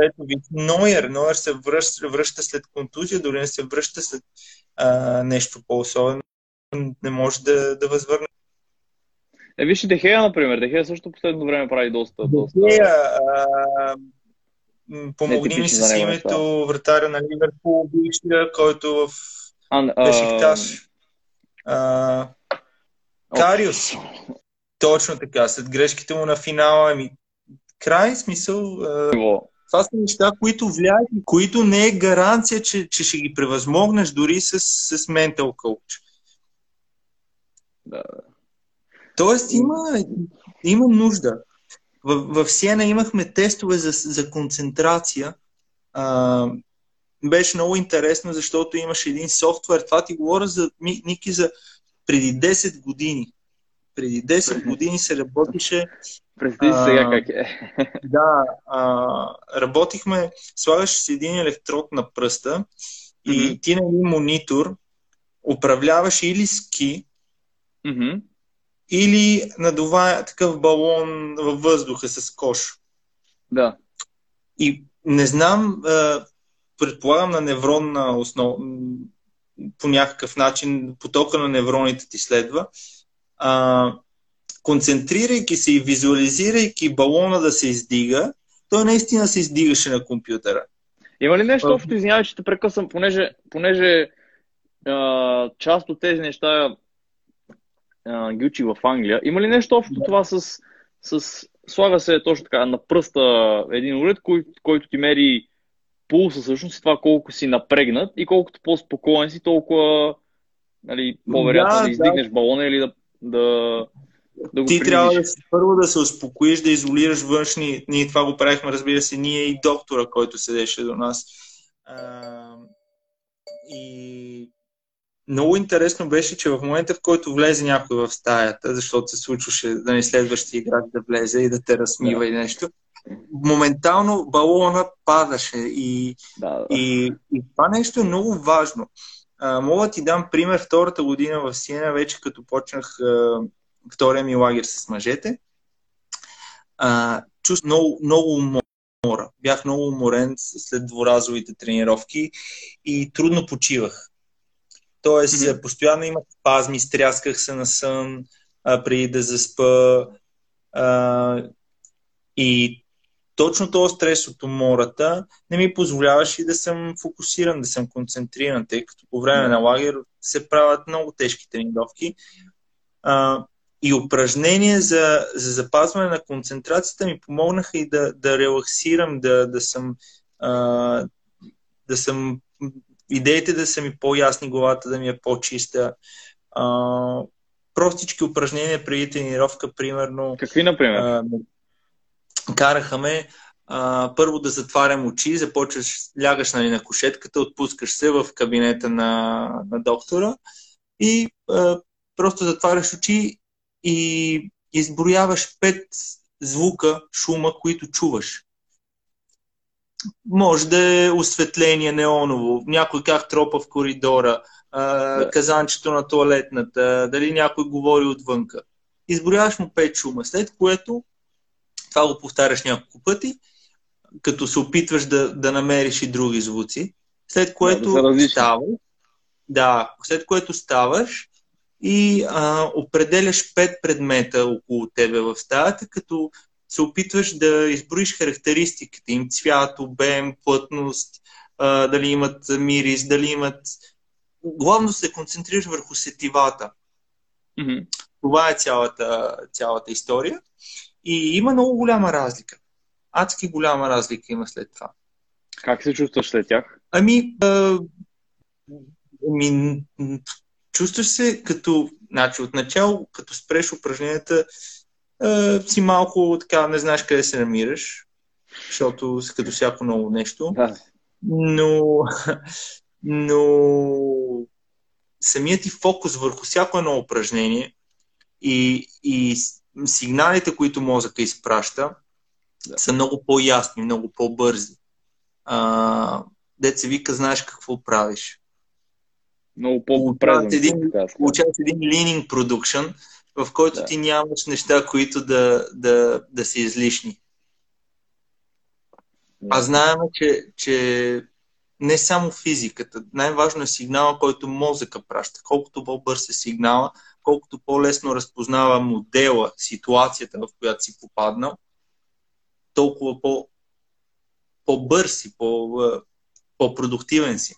Нойер, Нойер се връща, връща след контузия, дори не се връща след а, нещо по-особено. Не може да, да възвърне. Е, вижте Дехея, например. Дехея също последно време прави доста. доста... Дехея, а, помогни ми с името вратаря на Ливерпул, бившия, който в Бешикташ. А... Кариус. Точно така. След грешките му на финала, ами край смисъл. Това са неща, които влияят и които не е гаранция, че, че ще ги превъзмогнеш дори с, с ментал коуч. Да. Тоест има, има нужда. в, в Сиена имахме тестове за, за концентрация. А, беше много интересно, защото имаше един софтуер. Това ти говоря за Ники за преди 10 години. Преди 10 години се работише. Представи сега как е. Да, а, работихме, слагаш си един електрод на пръста и mm-hmm. ти на един монитор управляваш или ски, mm-hmm. Или надува такъв балон във въздуха с кош. Да. И не знам, предполагам на невронна основа, по някакъв начин потока на невроните ти следва. А, концентрирайки се и визуализирайки балона да се издига, той наистина се издигаше на компютъра. Има ли нещо общо, извинявай, че те прекъсвам, понеже, понеже а, част от тези неща а, ги учи в Англия. Има ли нещо общо това с, с слага се точно така на пръста един уред, кой, който ти мери пулса всъщност и това колко си напрегнат и колкото по-спокоен си, толкова нали, по-вероятно да, да издигнеш да. балона или да, да, да го Ти трябва да си, първо да се успокоиш, да изолираш външни. Ние това го правихме, разбира се, ние и доктора, който седеше до нас. А, и много интересно беше, че в момента, в който влезе някой в стаята, защото се случваше да не следващия играч да влезе и да те размива да. и нещо, моментално балона падаше. И, да, да. и, и това нещо е много важно. А, мога ти дам пример втората година в Сиена, вече като почнах а, втория ми лагер с мъжете. А, чувствах много, много умора. Бях много уморен след дворазовите тренировки и трудно почивах. Тоест, mm-hmm. постоянно имах спазми, стрясках се на сън а, преди да заспа. А, и точно този стрес от умората не ми позволяваше да съм фокусиран, да съм концентриран, тъй като по време на лагер се правят много тежки тренировки. А, и упражнения за, за запазване на концентрацията ми помогнаха и да, да релаксирам, да, да съм а, да съм идеите да са ми по-ясни, главата да ми е по-чиста. А, простички упражнения преди тренировка, примерно. Какви, например? А, караха ме а, първо да затварям очи, започваш, лягаш нали, на кошетката, отпускаш се в кабинета на, на доктора и а, просто затваряш очи и изброяваш пет звука, шума, които чуваш. Може да е осветление неоново, някой как тропа в коридора, а, казанчето на туалетната, дали някой говори отвънка. Изброяваш му пет шума, след което това го повтаряш няколко пъти, като се опитваш да, да намериш и други звуци, след което да, ставаш, да, след което ставаш и а, определяш пет предмета около тебе в стаята, като се опитваш да изброиш характеристиките им, цвят, обем, плътност, дали имат мирис, дали имат... Главно се концентрираш върху сетивата. Mm-hmm. Това е цялата, цялата история. И има много голяма разлика. Адски голяма разлика има след това. Как се чувстваш след тях? Ами, а, ами чувстваш се като, значи отначало, като спреш упражненията, а, си малко така, не знаеш къде се намираш, защото като всяко ново нещо. Да. Но, но самият ти фокус върху всяко едно упражнение и, и сигналите, които мозъка изпраща, да. са много по-ясни, много по-бързи. А, деца вика, знаеш какво правиш. Много по-преден. Получаваш един leaning production, в който да. ти нямаш неща, които да, да, да са излишни. А знаем, че, че не само физиката. Най-важно е сигнала, който мозъка праща. Колкото по-бърз е сигнала, колкото по-лесно разпознава модела, ситуацията, в която си попаднал, толкова по, по-бърз и по, по-продуктивен си.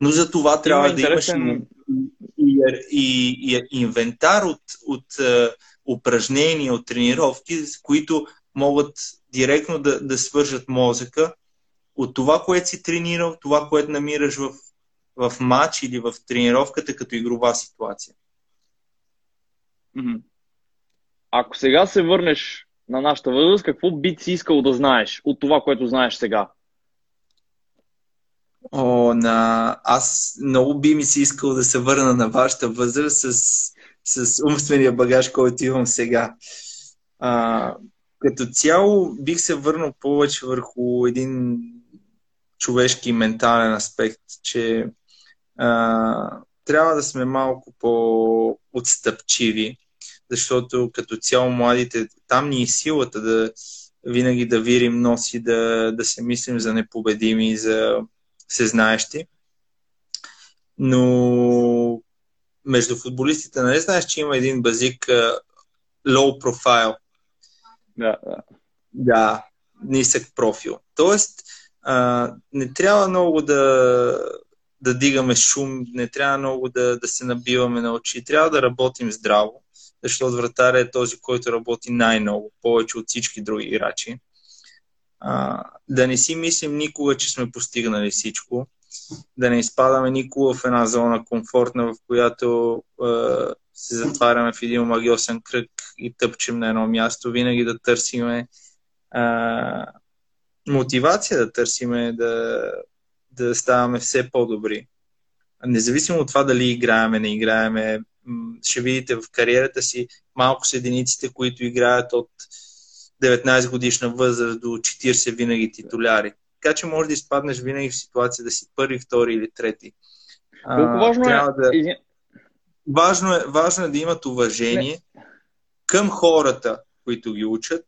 Но за това трябва да интересен... имаш и, и, и, инвентар от, от uh, упражнения, от тренировки, които могат директно да, да свържат мозъка от това, което си тренирал, това, което намираш в, в матч или в тренировката като игрова ситуация. Ако сега се върнеш на нашата възраст, какво би си искал да знаеш от това, което знаеш сега? О, на... Аз много би ми си искал да се върна на вашата възраст с, с умствения багаж, който имам сега. А, като цяло бих се върнал повече върху един човешки ментален аспект, че а, трябва да сме малко по-отстъпчиви, защото като цяло младите, там ни е силата да винаги да вирим носи, да, да се мислим за непобедими, за всезнаещи. Но между футболистите, нали знаеш, че има един базик uh, low profile. Да, да. Да, нисък профил. Тоест, а, не трябва много да, да дигаме шум, не трябва много да, да се набиваме на очи. Трябва да работим здраво, защото вратаря е този, който работи най-много, повече от всички други играчи. Да не си мислим никога, че сме постигнали всичко, да не изпадаме никога в една зона комфортна, в която а, се затваряме в един магиосен кръг и тъпчем на едно място. Винаги да търсиме а, мотивация, да търсиме да, да ставаме все по-добри. Независимо от това дали играеме, не играеме, ще видите в кариерата си малко са единиците, които играят от 19 годишна възраст до 40 винаги титуляри. Така че може да изпаднеш винаги в ситуация да си първи, втори или трети. Колко важно е... Да... Важно, е, важно е да имат уважение не. към хората, които ги учат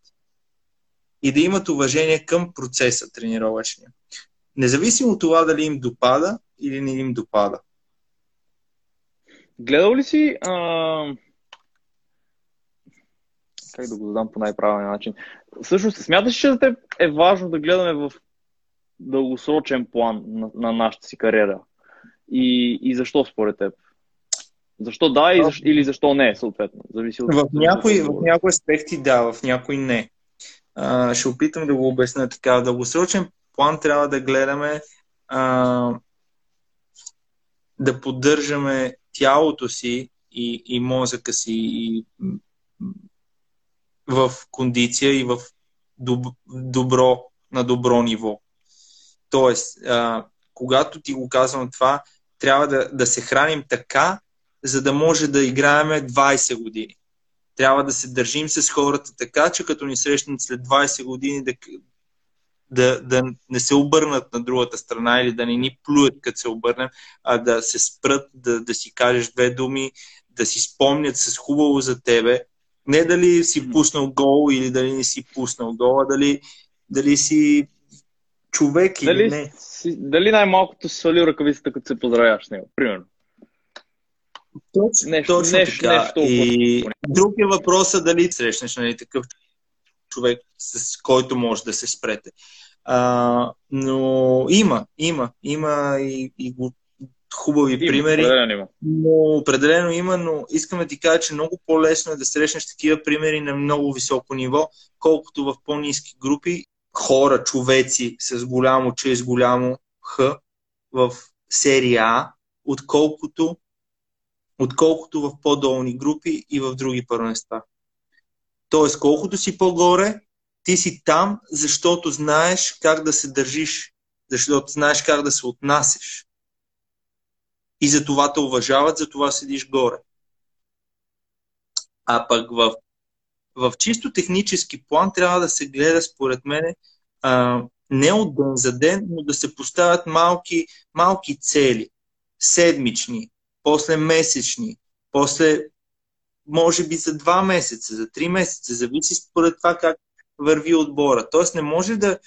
и да имат уважение към процеса тренировъчния. Независимо от това дали им допада или не им допада. Гледал ли си а, как да го задам по най-правилния начин. Всъщност, смяташ, че за теб е важно да гледаме в дългосрочен план на, на нашата си кариера? И, и защо според теб? Защо да и защо, или защо не, съответно? Зависи от в, някои, в някои аспекти да, в някои не. А, ще опитам да го обясня така. В дългосрочен план трябва да гледаме а, да поддържаме тялото си и, и мозъка си и в кондиция и в доб, добро, на добро ниво. Тоест, а, когато ти го казвам това, трябва да, да се храним така, за да може да играеме 20 години. Трябва да се държим с хората така, че като ни срещнат след 20 години да, да, да не се обърнат на другата страна или да не ни плюят, като се обърнем, а да се спрат, да, да си кажеш две думи, да си спомнят с хубаво за тебе не дали си пуснал гол или дали не си пуснал гол, а дали, дали си човек дали, или не. Си, дали най-малкото си свалил ръкавицата, като се поздравяваш с него, примерно. Точно, нещо, точно нещо, така. Нещо и друг е въпросът дали срещнеш нали, такъв човек, с който може да се спрете. А, но има, има, има и, и го хубави има, примери. Определено има. Но определено има, но искам да ти кажа, че много по-лесно е да срещнеш такива примери на много високо ниво, колкото в по-низки групи хора, човеци с голямо че с голямо Х в серия А, отколкото, отколкото в по-долни групи и в други първенства. Тоест, колкото си по-горе, ти си там, защото знаеш как да се държиш, защото знаеш как да се отнасяш и за това те уважават, за това седиш горе. А пък в, в чисто технически план трябва да се гледа, според мен, не от ден за ден, но да се поставят малки, малки цели. Седмични, после месечни, после може би за два месеца, за три месеца, зависи според това как върви отбора. Тоест не може да,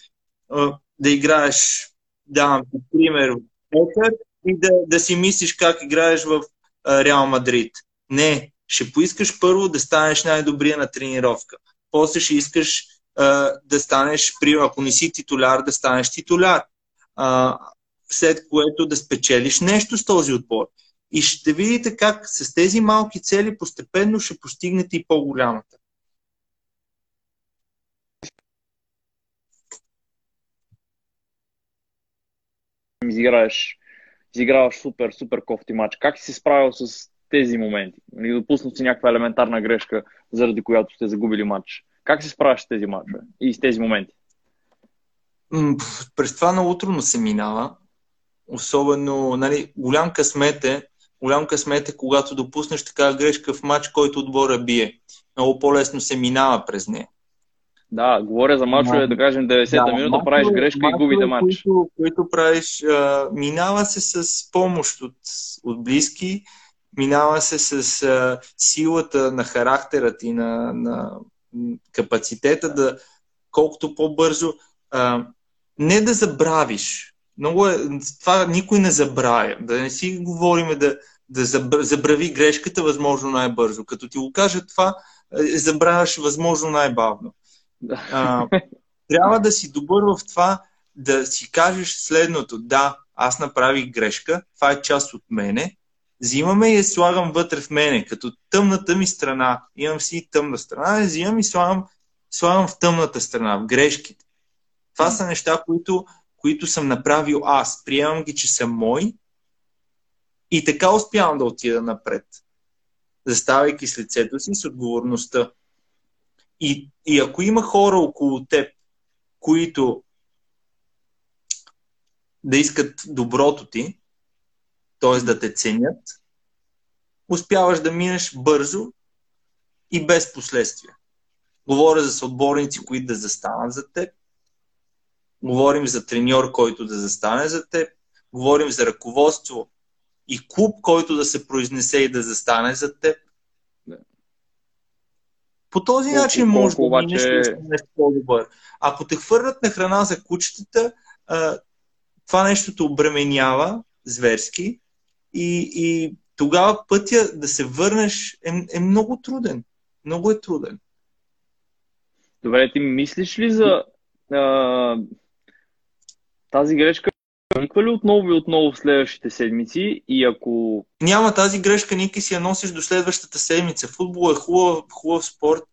да играеш, давам ти пример, Петър и да, да си мислиш как играеш в Реал Мадрид. Не, ще поискаш първо да станеш най-добрия на тренировка. После ще искаш а, да станеш, ако не си титуляр, да станеш титуляр. А, след което да спечелиш нещо с този отбор. И ще видите как с тези малки цели постепенно ще постигнете и по-голямата. Изиграеш изиграваш супер, супер кофти матч. Как си се справил с тези моменти? Нали, допуснат си някаква елементарна грешка, заради която сте загубили матч. Как се справяш с тези матчове и с тези моменти? През това много трудно се минава. Особено, нали, голям късмет е, голям късмет е, когато допуснеш така грешка в матч, който отбора бие. Много по-лесно се минава през нея. Да, говоря за мачове, да кажем 90-та да, минута, правиш грешка мачове, и губите матч. Които, които правиш, а, минава се с помощ от, от близки, минава се с а, силата на характера ти, на, на капацитета да колкото по-бързо а, не да забравиш. Много е, това никой не забравя. Да не си говориме да, да забрави грешката възможно най-бързо. Като ти го кажа това, е, забравяш възможно най-бавно. А, трябва да си добър в това да си кажеш следното. Да, аз направих грешка, това е част от мене, взимаме и я слагам вътре в мене, като тъмната ми страна. Имам си тъмна страна, взимам и слагам, слагам в тъмната страна, в грешките. Това са неща, които, които съм направил аз. Приемам ги, че са мои и така успявам да отида напред, заставайки с лицето си с отговорността. И, и ако има хора около теб, които да искат доброто ти, т.е. да те ценят, успяваш да минеш бързо и без последствия. Говоря за съотборници, които да застанат за теб. Говорим за треньор, който да застане за теб. Говорим за ръководство и клуб, който да се произнесе и да застане за теб. По този колко, начин може да обаче... нещо по-добър. Ако те хвърлят на храна за кучетата, това нещо те обременява зверски и, и тогава пътя да се върнеш е, е много труден. Много е труден. Добре, ти мислиш ли за а, тази грешка Никва ли отново и отново в следващите седмици и ако... Няма тази грешка, Ники си я носиш до следващата седмица. Футбол е хубав, хубав спорт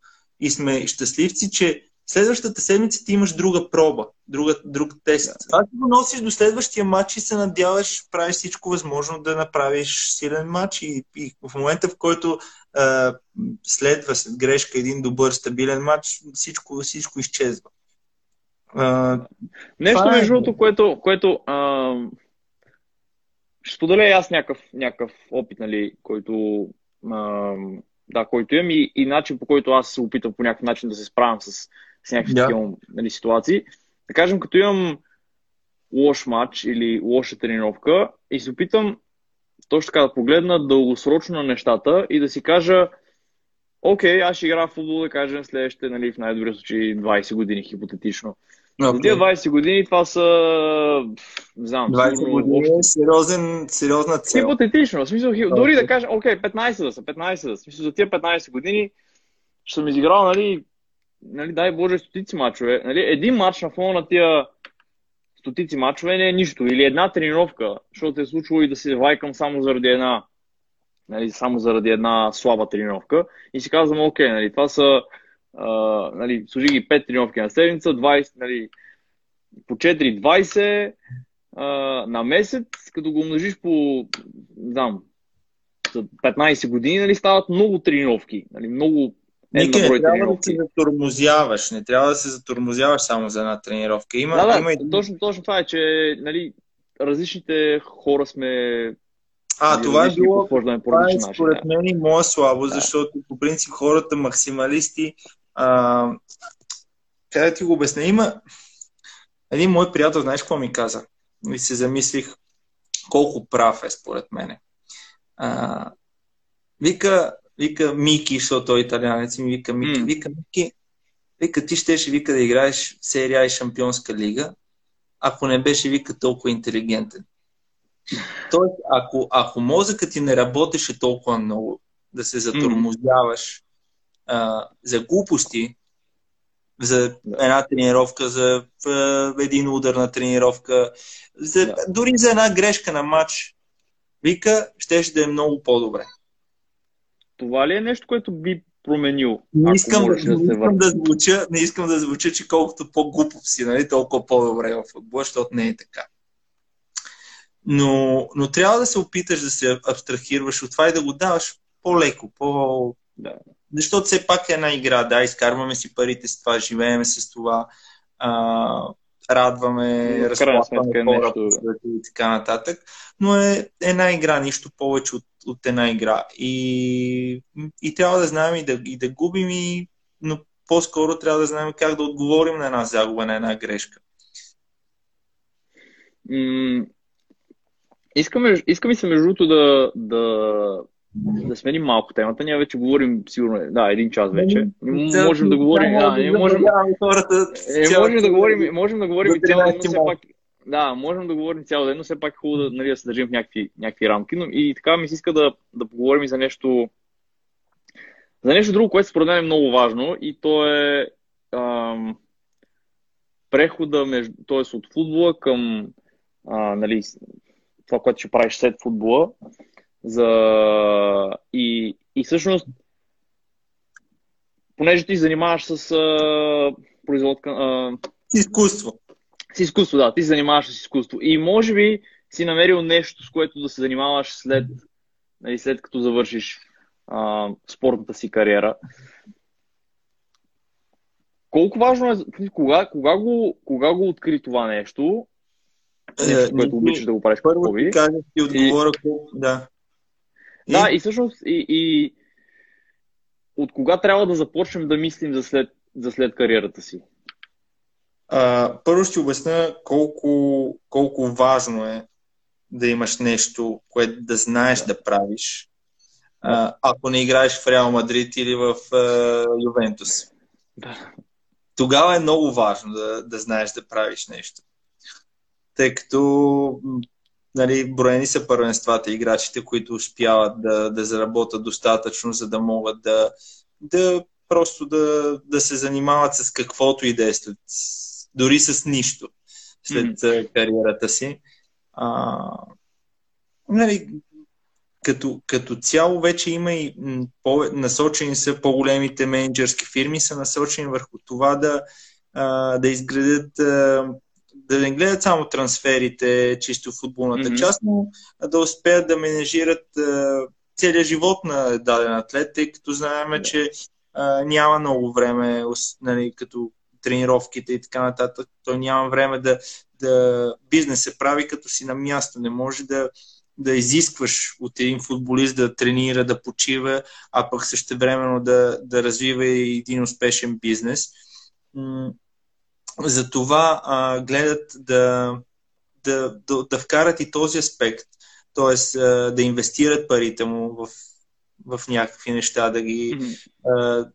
и сме щастливци, че следващата седмица ти имаш друга проба, друга, друг тест. Това ти го носиш до следващия матч и се надяваш, правиш всичко възможно да направиш силен матч и, и в момента, в който а, следва след грешка един добър, стабилен матч, всичко, всичко изчезва. А, Нещо, е между другото, което, което а, ще споделя аз някакъв, някакъв опит, нали, който, а, да, който имам и, и начин по който аз се опитам по някакъв начин да се справям с, с някакви yeah. такива нали, ситуации. Да кажем, като имам лош матч или лоша тренировка и се опитам точно така да погледна дългосрочно на нещата и да си кажа окей, аз ще игра в футбол, да кажем, следващите, нали, в най-добрия случай 20 години, хипотетично. За тия 20 години това са, не знам, 20 сигурно, години е сериозен, сериозна цел. Хипотетично, в смисъл, okay. дори да кажем, окей, 15 да са, 15 да са, смисъл, за тия 15 години ще съм изиграл, нали, нали, дай Боже, стотици мачове. Нали, един мач на фона на тия стотици мачове не е нищо. Или една тренировка, защото е случило и да се вайкам само заради една, нали, само заради една слаба тренировка. И си казвам, окей, нали, това са а, нали, служи ги 5 тренировки на седмица, 20, нали, по 4-20 а, на месец, като го умножиш по, не знам, 15 години, нали, стават много тренировки, нали, много Ники, не трябва да се затормозяваш, не трябва да се затормозяваш само за една тренировка. Има, да, да, има и... точно, точно това е, че нали, различните хора сме а, това е било, това е според мен и моя слабо, да. защото по принцип хората максималисти а, как да ти го обясня? Има един мой приятел, знаеш какво ми каза? И се замислих колко прав е според мене. А, вика, вика Мики, защото той е италянец, ми вика Мики, mm. вика Мики, вика ти щеше вика да играеш в серия и шампионска лига, ако не беше вика толкова интелигентен. Тоест, ако, ако мозъкът ти не работеше толкова много, да се затормозяваш, а, за глупости, за една тренировка, за а, един удар на тренировка, за, да. дори за една грешка на матч, вика, щеше да е много по-добре. Това ли е нещо, което би променил? Не искам, да, да, не, искам да звуча, не искам да звуча, че колкото по-глупов си, нали, толкова по-добре в футбол, защото не е така. Но, но трябва да се опиташ да се абстрахираш от това и да го даваш по-леко, по... Да. Защото все пак е една игра, да, изкарваме си парите с това, живееме с това, а, радваме, разплащаме е хора и така нататък. Но е една игра, нищо повече от, от една игра. И, и трябва да знаем и да, и да губим, и, но по-скоро трябва да знаем как да отговорим на една загуба, на една грешка. искаме, искаме се между другото да, да, да сменим малко темата. Ние вече говорим сигурно, да, един час вече. Да, можем да говорим, да, не можем, хората, е, можем да говорим, можем да говорим цял ден, но все пак, да, можем да говорим цял ден, но все пак е хубаво да, нали, да се държим в някакви, някакви рамки. Но и така ми се иска да, да поговорим и за нещо, за нещо друго, което според мен е много важно и то е ам, прехода между, т.е. от футбола към а, нали, това, което ще правиш след футбола. За... И, и всъщност, понеже ти занимаваш с а, производка... А... Изкуство. С изкуство, да. Ти се занимаваш с изкуство. И може би си намерил нещо, с което да се занимаваш след, нали, след като завършиш а, спортната си кариера. Колко важно е, кога, кога, го, кога го откри това нещо нещо, е, което обичаш да го правиш първо хоби. Първо ти отговоря и... колко, да. И... Да, и всъщност и, и от кога трябва да започнем да мислим за след, за след кариерата си? А, първо ще обясня колко, колко важно е да имаш нещо, което да знаеш да правиш, а, ако не играеш в Реал Мадрид или в а, Ювентус. Да. Тогава е много важно да, да знаеш да правиш нещо тъй като нали, броени са първенствата играчите, които успяват да, да заработят достатъчно, за да могат да, да просто да, да се занимават с каквото и да е, дори с нищо след mm-hmm. кариерата си. А, нали, като, като цяло вече има и по, насочени са по-големите менеджерски фирми, са насочени върху това да, а, да изградят а, да не гледат само трансферите, чисто футболната mm-hmm. част, но да успеят да менежират целият живот на даден атлет, тъй като знаем, yeah. че а, няма много време, нали, като тренировките и така нататък. Той няма време да, да бизнес се прави като си на място. Не може да, да изискваш от един футболист да тренира, да почива, а пък също времено да, да развива и един успешен бизнес за това а, гледат да, да, да, да вкарат и този аспект, т.е. да инвестират парите му в, в някакви неща, да ги. Mm-hmm. А,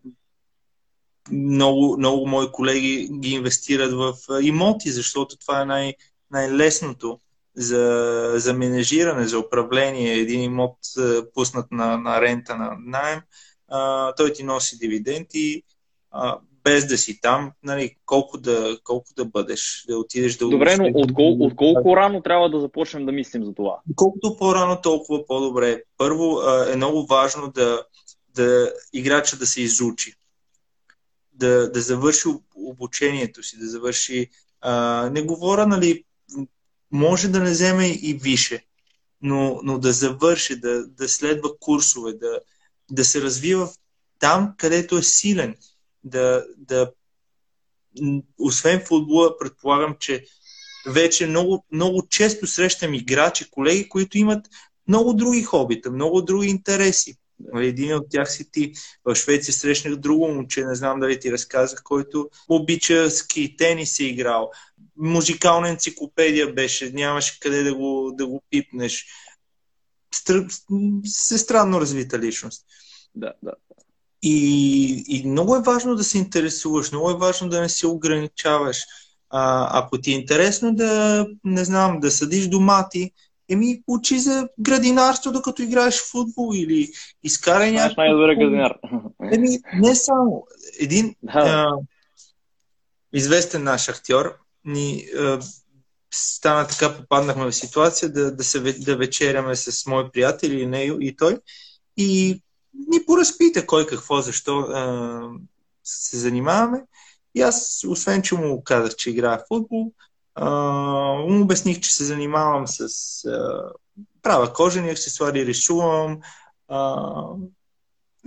много, много мои колеги ги инвестират в имоти, защото това е най- най-лесното за, за менежиране, за управление. Един имот пуснат на, на рента на найем, а, той ти носи дивиденти, а, без да си там, нали, колко, да, колко да бъдеш, да отидеш да Добре, но от, кол, от колко рано трябва да започнем да мислим за това? Колкото по-рано, толкова по-добре. Първо е много важно да, да играча да се изучи, да, да завърши обучението си, да завърши. А, не говоря, нали, може да не вземе и више, но, но да завърши, да, да следва курсове, да, да се развива там, където е силен да, да освен футбола, предполагам, че вече много, много често срещам играчи, колеги, които имат много други хобита, много други интереси. Нали, един от тях си ти. В Швеция срещнах друго момче, не знам дали ти разказах, който обича ски, тенис е играл. Музикална енциклопедия беше, нямаше къде да го, да го пипнеш. Стр... Се странно развита личност. Да, да. И, и много е важно да се интересуваш, много е важно да не се ограничаваш. А, ако ти е интересно да, не знам, да съдиш домати, еми учи за градинарство, докато играеш в футбол или изкарай някакво... най-добре градинар. Еми, не само. Един да. а, известен наш актьор ни а, стана така, попаднахме в ситуация да, да, се, да вечеряме с мои приятели и, не, и той. И ни поразпита кой какво, защо а, се занимаваме. И аз, освен че му казах, че играя в футбол, му обясних, че се занимавам с а, права кожени аксесуари, рисувам а,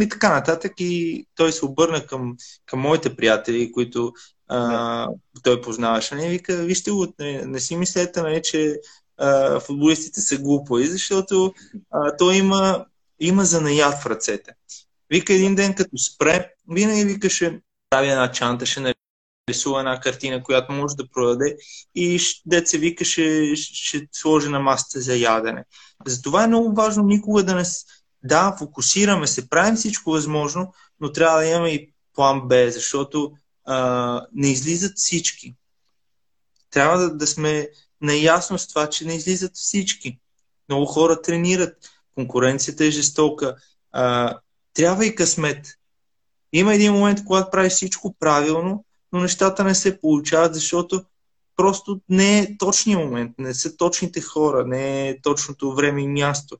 и така нататък. И той се обърна към, към моите приятели, които а, той познаваше. Не вика, вижте го, не, не си мислете, не, че а, футболистите са глупави, защото а, той има, има занаят в ръцете. Вика един ден, като спре, винаги викаше, прави една чанта, ще нарисува една картина, която може да продаде и деца вика, ще, ще сложи на масата за ядене. Затова е много важно никога да не... Да, фокусираме се, правим всичко възможно, но трябва да имаме и план Б, защото а, не излизат всички. Трябва да, да сме наясно с това, че не излизат всички. Много хора тренират, конкуренцията е жестока. А, трябва и късмет. Има един момент, когато прави всичко правилно, но нещата не се получават, защото просто не е точният момент, не са точните хора, не е точното време и място.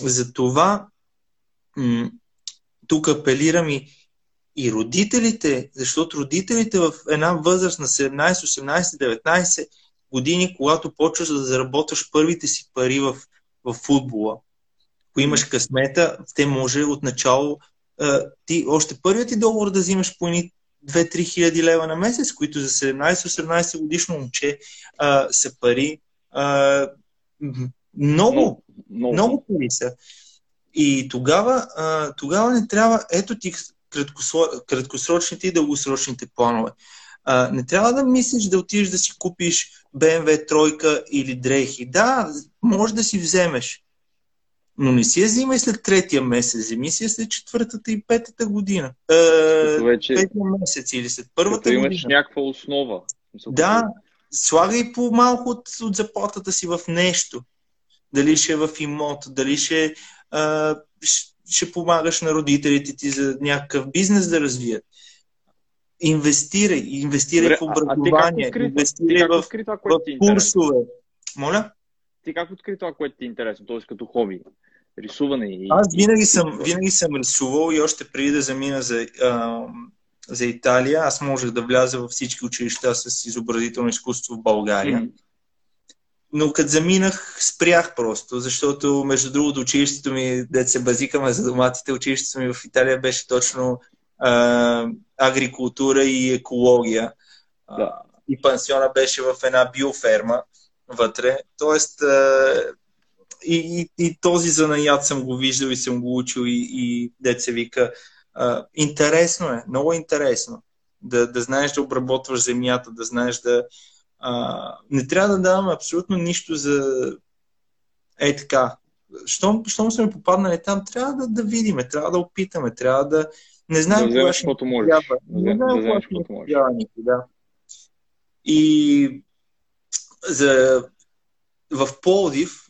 Затова м- тук апелирам и, и родителите, защото родителите в една възраст на 17, 18, 19 години, когато почваш да заработваш първите си пари в, в футбола, ако имаш късмета, те може отначало ти още първият ти договор да взимаш по 2-3 хиляди лева на месец, които за 17-18 годишно момче а, са пари. А, много, много, много пари са. И тогава, а, тогава не трябва, ето ти краткосрочните и дългосрочните планове. А, не трябва да мислиш да отидеш да си купиш BMW тройка или дрехи. Да, може да си вземеш. Но не си я взимай след третия месец, вземи си я след четвъртата и петата година. Е, вече, петия месец или след първата като имаш година. някаква основа. Да, слагай по малко от, от заплатата си в нещо. Дали ще е в имот, дали ще, а, ще помагаш на родителите ти за някакъв бизнес да развият. Инвестирай, инвестирай Добре, в образование, а, а инвестирай в, в курсове. Моля? Ти как откри това, което ти е интересно, т.е. като хоби? рисуване. И, Аз винаги съм, винаги съм рисувал и още преди да замина за, а, за Италия, аз можех да вляза във всички училища с изобразително изкуство в България. Но като заминах, спрях просто, защото между другото училището ми, дете се базикаме за доматите, училището ми в Италия беше точно а, агрикултура и екология. Да. И пансиона беше в една биоферма вътре. Тоест, а, и, и, и този занаят съм го виждал и съм го учил и, и деца вика. А, интересно е, много интересно да, да знаеш да обработваш земята, да знаеш да... А, не трябва да даваме абсолютно нищо за... Е така. Щом, щом сме попаднали там, трябва да, да видиме, трябва да опитаме, трябва да... Не знаем да кога ще можеш. Трябва. Не знаем да кога ще трябва да. И за... в Полдив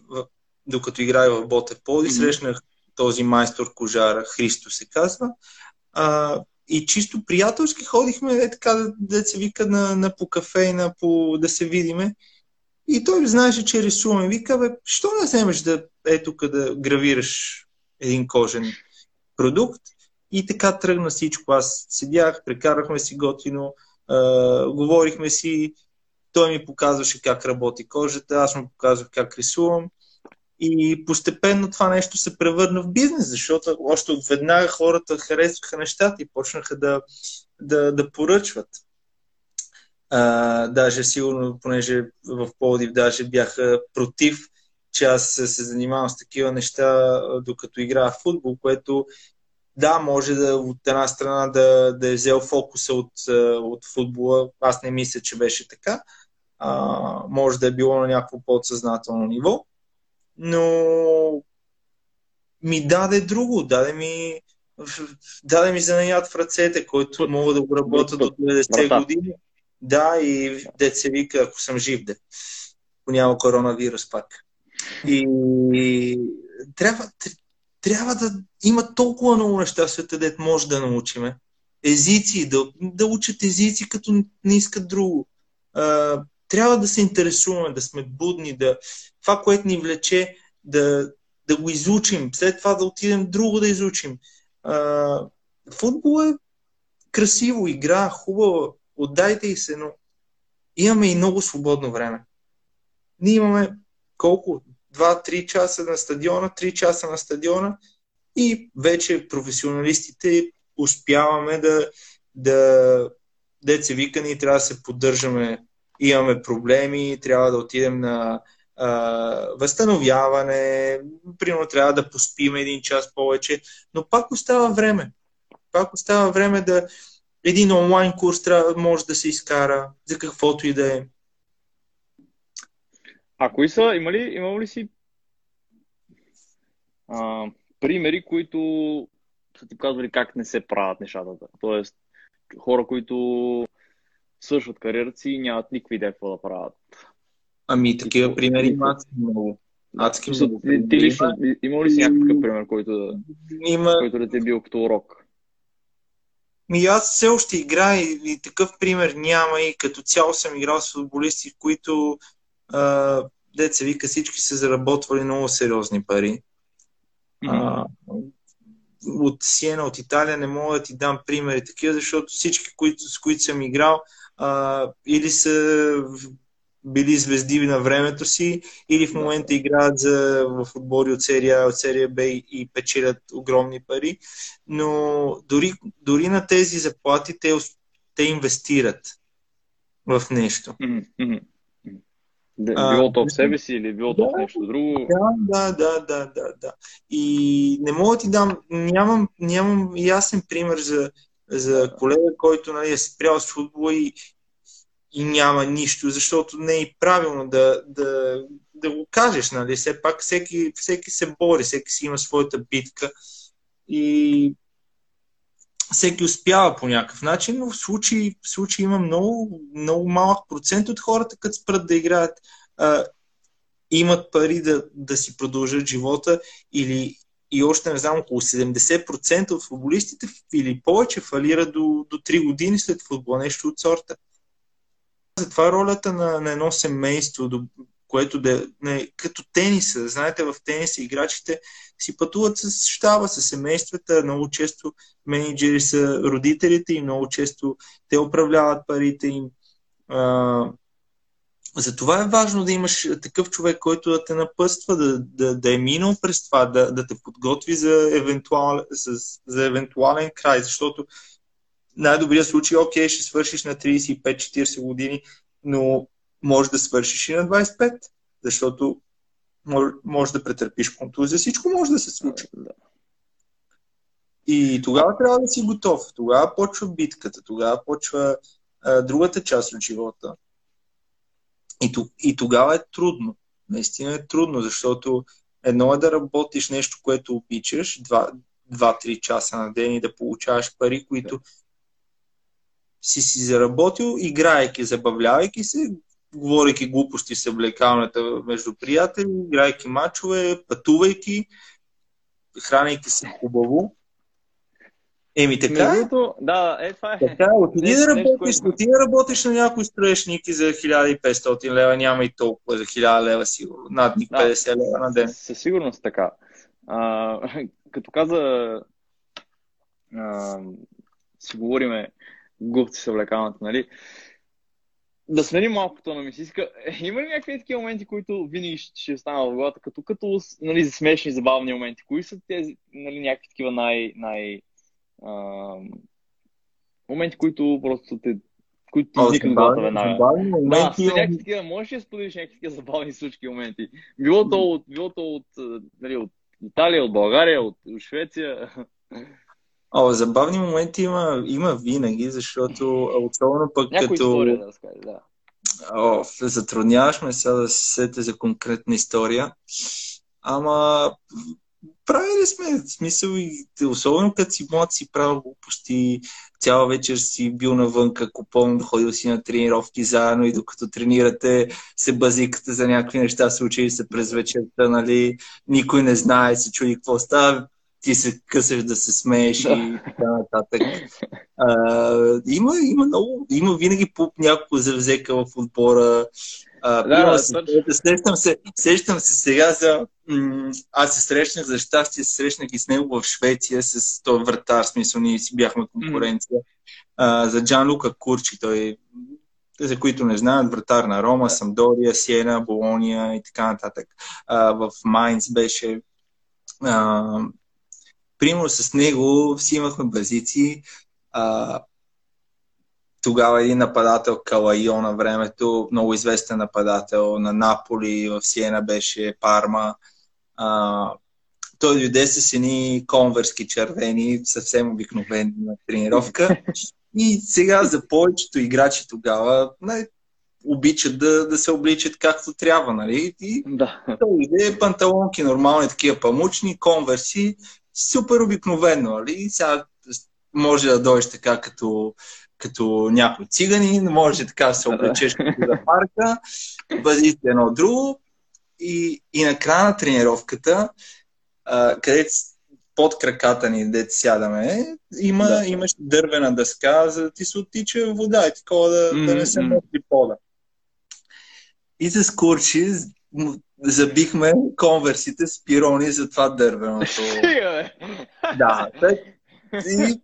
докато играя в Ботев Поли, mm-hmm. срещнах този майстор кожара, Христо се казва. А, и чисто приятелски ходихме, е така да, да се вика на, на по кафе и на по, да се видиме. И той знаеше, че рисуваме. Вика, бе, що не вземеш да е тук да гравираш един кожен продукт? И така тръгна всичко. Аз седях, прекарахме си готино, а, говорихме си, той ми показваше как работи кожата, аз му показвах как рисувам. И постепенно това нещо се превърна в бизнес, защото още от веднага хората харесваха нещата и почнаха да, да, да поръчват. А, даже сигурно, понеже в Полдив даже бяха против, че аз се занимавам с такива неща, докато играя в футбол, което да, може да от една страна да, да е взел фокуса от, от футбола. Аз не мисля, че беше така. А, може да е било на някакво подсъзнателно ниво но ми даде друго, даде ми, даде ми занаят в ръцете, който мога да го работя до 90 години. Да, и дет се вика, ако съм жив, де. Ако няма коронавирус пак. И, и трябва, трябва да има толкова много неща в света, дет може да научиме. Езици, да, да учат езици, като не искат друго. А, трябва да се интересуваме, да сме будни, да това, което ни влече, да, да го изучим, след това да отидем друго да изучим. А, футбол е красиво, игра, хубава, отдайте и се, но имаме и много свободно време. Ние имаме колко? 2-3 часа на стадиона, 3 часа на стадиона и вече професионалистите успяваме да, да деца вика, ние трябва да се поддържаме, имаме проблеми, трябва да отидем на а, възстановяване, примерно трябва да поспим един час повече, но пак остава време. Пак остава време да един онлайн курс трябва, може да се изкара за каквото и да е. А кои са, има ли, има ли си а, примери, които са ти казвали как не се правят нещата? Тоест, хора, които свършват кариерата си и нямат никакви идея какво да правят. Ами, такива примери има много. Адски много. Ти, ти лично, има ли си някакъв пример, който да, има... който да ти е бил като урок? Ми аз все още играя и, и такъв пример няма и като цяло съм играл с футболисти, които деца вика всички са заработвали много сериозни пари. А, от Сиена, от Италия не мога да ти дам примери такива, защото всички, които, с които съм играл, а, или са били звезди на времето си, или в момента играят за, в отбори от серия, от серия Б и печелят огромни пари. Но дори, дори на тези заплати те, те инвестират в нещо. Mm-hmm. Било то в себе си или било то да, в нещо друго? Да, да, да, да, да, да. И не мога да ти дам, нямам, нямам ясен пример за, за колега, който нали, е спрял с футбола и, и няма нищо, защото не е правилно да, да, да го кажеш. Нали? Все пак всеки, всеки се бори, всеки си има своята битка и всеки успява по някакъв начин, но в случай, в случай има много, много малък процент от хората, като спрат да играят, а, имат пари да, да си продължат живота или и още не знам, около 70% от футболистите или повече фалира до, до 3 години след футбол, нещо от сорта. Затова ролята на, на едно семейство, което да, не, като тениса, знаете, в тениса играчите си пътуват с щаба, с семействата, много често менеджери са родителите и много често те управляват парите им. А, затова е важно да имаш такъв човек, който да те напъства, да, да, да е минал през това, да, да те подготви за, евентуал, за, за евентуален край, защото най-добрият случай, окей, ще свършиш на 35-40 години, но може да свършиш и на 25, защото може, може да претърпиш контузия, всичко може да се случи. И тогава трябва да си готов. Тогава почва битката, тогава почва а, другата част от живота. И, и тогава е трудно. Наистина е трудно, защото едно е да работиш нещо, което обичаш, 2-3 часа на ден и да получаваш пари, които си си заработил, играйки, забавлявайки се, говорейки глупости с облекалната между приятели, играйки мачове, пътувайки, хранейки се хубаво. Еми така е. Да, е, това е. Така, е. отиди да работиш, отиди да работиш на някой строечник и за 1500 лева, няма и толкова, за 1000 лева сигурно, над 50 да, лева на ден. Със сигурност така. А, като каза, а, си говориме глупци с облекалната, нали? Да сменим малко тона ми си иска. Има ли някакви такива моменти, които винаги ще, ще останат в главата, като, като нали, смешни, забавни моменти? Кои са тези нали, някакви такива най... най а, моменти, които просто те които ти изникат главата веднага. Да, са някакви такива, можеш ли да споделиш някакви такива забавни случки моменти? Било то от, било то от, нали, от Италия, от България, от Швеция. О, забавни моменти има, има винаги, защото особено пък Някой като... история да разкажа, да. О, затрудняваш ме сега да се сете за конкретна история. Ама правили сме смисъл и особено като си млад си правил глупости, цяла вечер си бил навънка, купон, ходил си на тренировки заедно и докато тренирате се базикате за някакви неща, случили се през вечерта, нали, никой не знае, се чуди какво става, ти се късаш да се смееш и така нататък. А, има, има, много, има винаги по няколко завзека в отбора. А, да, да, се, сещам, се, сещам се сега за... М- аз се срещнах, за щастие се срещнах и с него в Швеция, с този вратар, смисъл, ние си бяхме конкуренция. А, за Джан Лука Курчи, той за които не знаят, вратар на Рома, Самдория, Сиена, Болония и така нататък. А, в Майнц беше а, примерно с него си имахме базици. А, тогава един нападател Калайо на времето, много известен нападател на Наполи, в Сиена беше Парма. А, той дойде с едни конверски червени, съвсем обикновени на тренировка. И сега за повечето играчи тогава не, обичат да, да се обличат както трябва, нали? И да. той иде панталонки, нормални такива памучни, конверси, супер обикновено, нали? Сега може да дойдеш така като, като някой циганин, може така да се облечеш като за парка, бъдите едно друго. И, и на края на тренировката, където под краката ни, дете сядаме, има, да. имаш дървена дъска, за да ти се оттича вода и такова да, mm-hmm. да не се носи пода. И с курчи забихме конверсите с пирони за това дървеното. да. И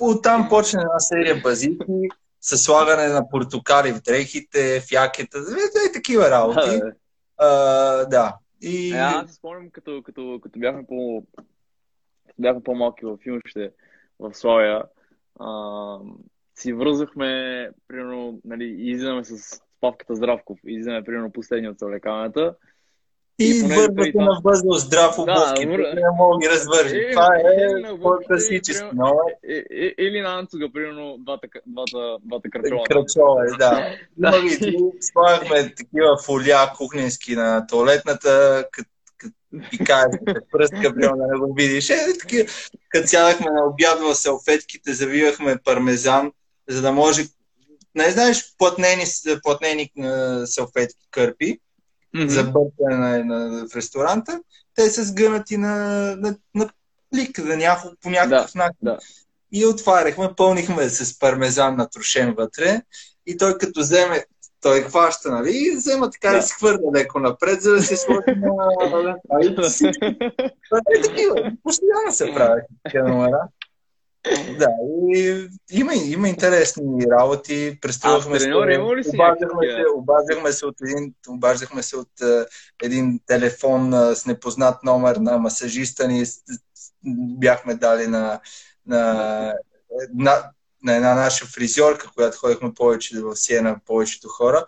оттам почна една серия базики с слагане на портокали в дрехите, фякета, и такива работи. А, да. И... А, аз спомням, като, като, като бяхме по бяхме по-малки в филмите в Славия, а, си връзахме, примерно, нали, излизаме с Павката Здравков, излизаме, примерно, последни от съвлекаването. И, и това... на възел здрав обувки, да, не мога ги развържи. Е, Това е класически. Е, или на Анцуга, примерно, двата, двата, двата кръчола. Кръчола, е, да. Ги, слагахме такива фолия кухненски на туалетната, като и кажеш, пръстка, да не го видиш. Е, таки, като сядахме на обяд в салфетките, завивахме пармезан, за да може, не знаеш, платнени, платнени салфетки кърпи, mm-hmm. за бъркане на, на, в ресторанта, те са сгънати на, на, на плик, за няко, по някакъв да, начин. Да. И отваряхме, пълнихме с пармезан натрошен вътре и той като вземе той хваща, нали, и взема така да. и се хвърля леко напред, за да се сложи на... е такива, постоянно се прави такива номера. Да, и има, има интересни работи. Преструвахме се, обаждахме се, обаждахме се от един, обаждахме се от един телефон с непознат номер на масажиста ни. Бяхме дали на, на, на на една наша фризьорка, която ходихме повече в Сиена, повечето хора,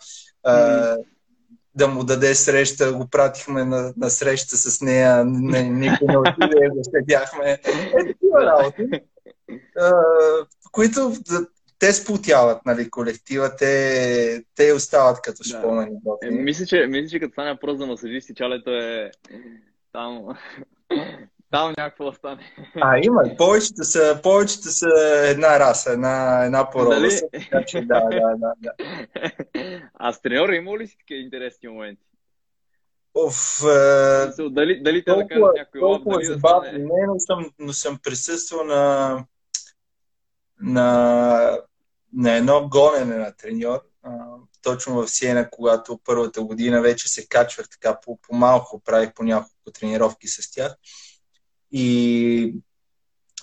да му даде среща, го пратихме на, на среща с нея, не, никой не отиде, го следяхме. Е, такива работи, които те сплотяват, нали, колектива, те, те остават като да. спомени. Е, мисля, че, мисля, че като стане въпрос за масажисти, чалето е там там някакво остане. А, има. Повечето са, повечето са една раса, една, една порода. Дали? Така, че, да, да, да, да. А с треньора има ли си такива интересни моменти? Оф, е... дали, дали те да кажат някой лоб, дали да стане... Не, но съм, но съм присъствал на, на, на едно гонене на треньор, точно в Сиена, когато първата година вече се качвах така по, по малко, правих по няколко тренировки с тях. И,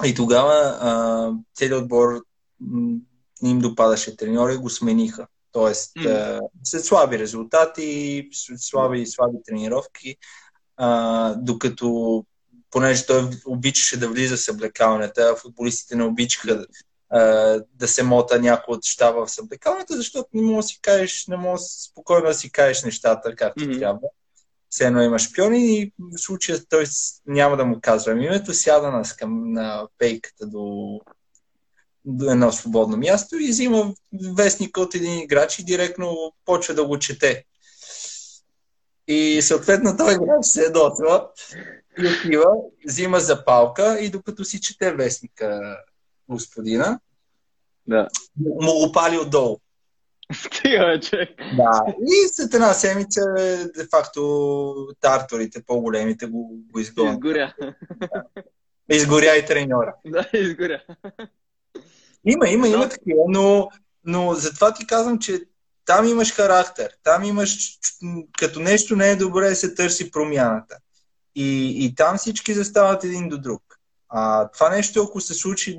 и тогава а, целият отбор не им допадаше треньори и го смениха. Тоест, mm. след слаби резултати, след слаби и слаби тренировки, а, докато понеже той обичаше да влиза с облекалнята, футболистите не обичаха а, да се мота някой от щаба в съблекалната, защото не можеш да си кажеш, не можеш спокойно да си кажеш нещата както mm-hmm. трябва все едно има шпиони и в случая той няма да му казвам името, сяда на, на пейката до, до едно свободно място и взима вестника от един играч и директно почва да го чете. И съответно той играч се едотва и отива, взима запалка и докато си чете вестника господина, да. му го пали отдолу. Стига вече. Да. И след една седмица, де факто, тарторите, по-големите, го, го изгонят. Изгоря. Да. Изгоря и треньора. Да, изгоря. Има, има, има такива, но, но затова ти казвам, че там имаш характер. Там имаш, като нещо не е добре, се търси промяната. И, и там всички застават един до друг. А това нещо, ако се случи,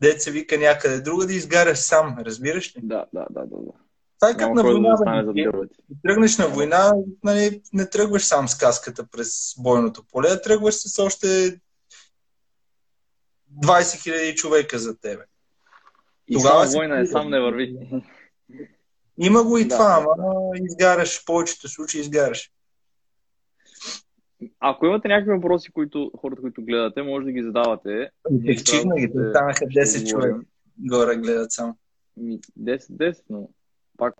деца вика някъде друга да изгаряш сам, разбираш ли? Да, да, да, да. да. Това е как на война. Да тръгнеш на война, нали, не тръгваш сам с каската през бойното поле, тръгваш с още 20 000 човека за тебе. И Тогава само война е сам не върви. Има го и да. това, ама изгаряш, в повечето случаи изгаряш. Ако имате някакви въпроси, които хората, които гледате, може да ги задавате. Текчихна ги, станаха 10 човека. Горе гледат само. 10-10, но пак.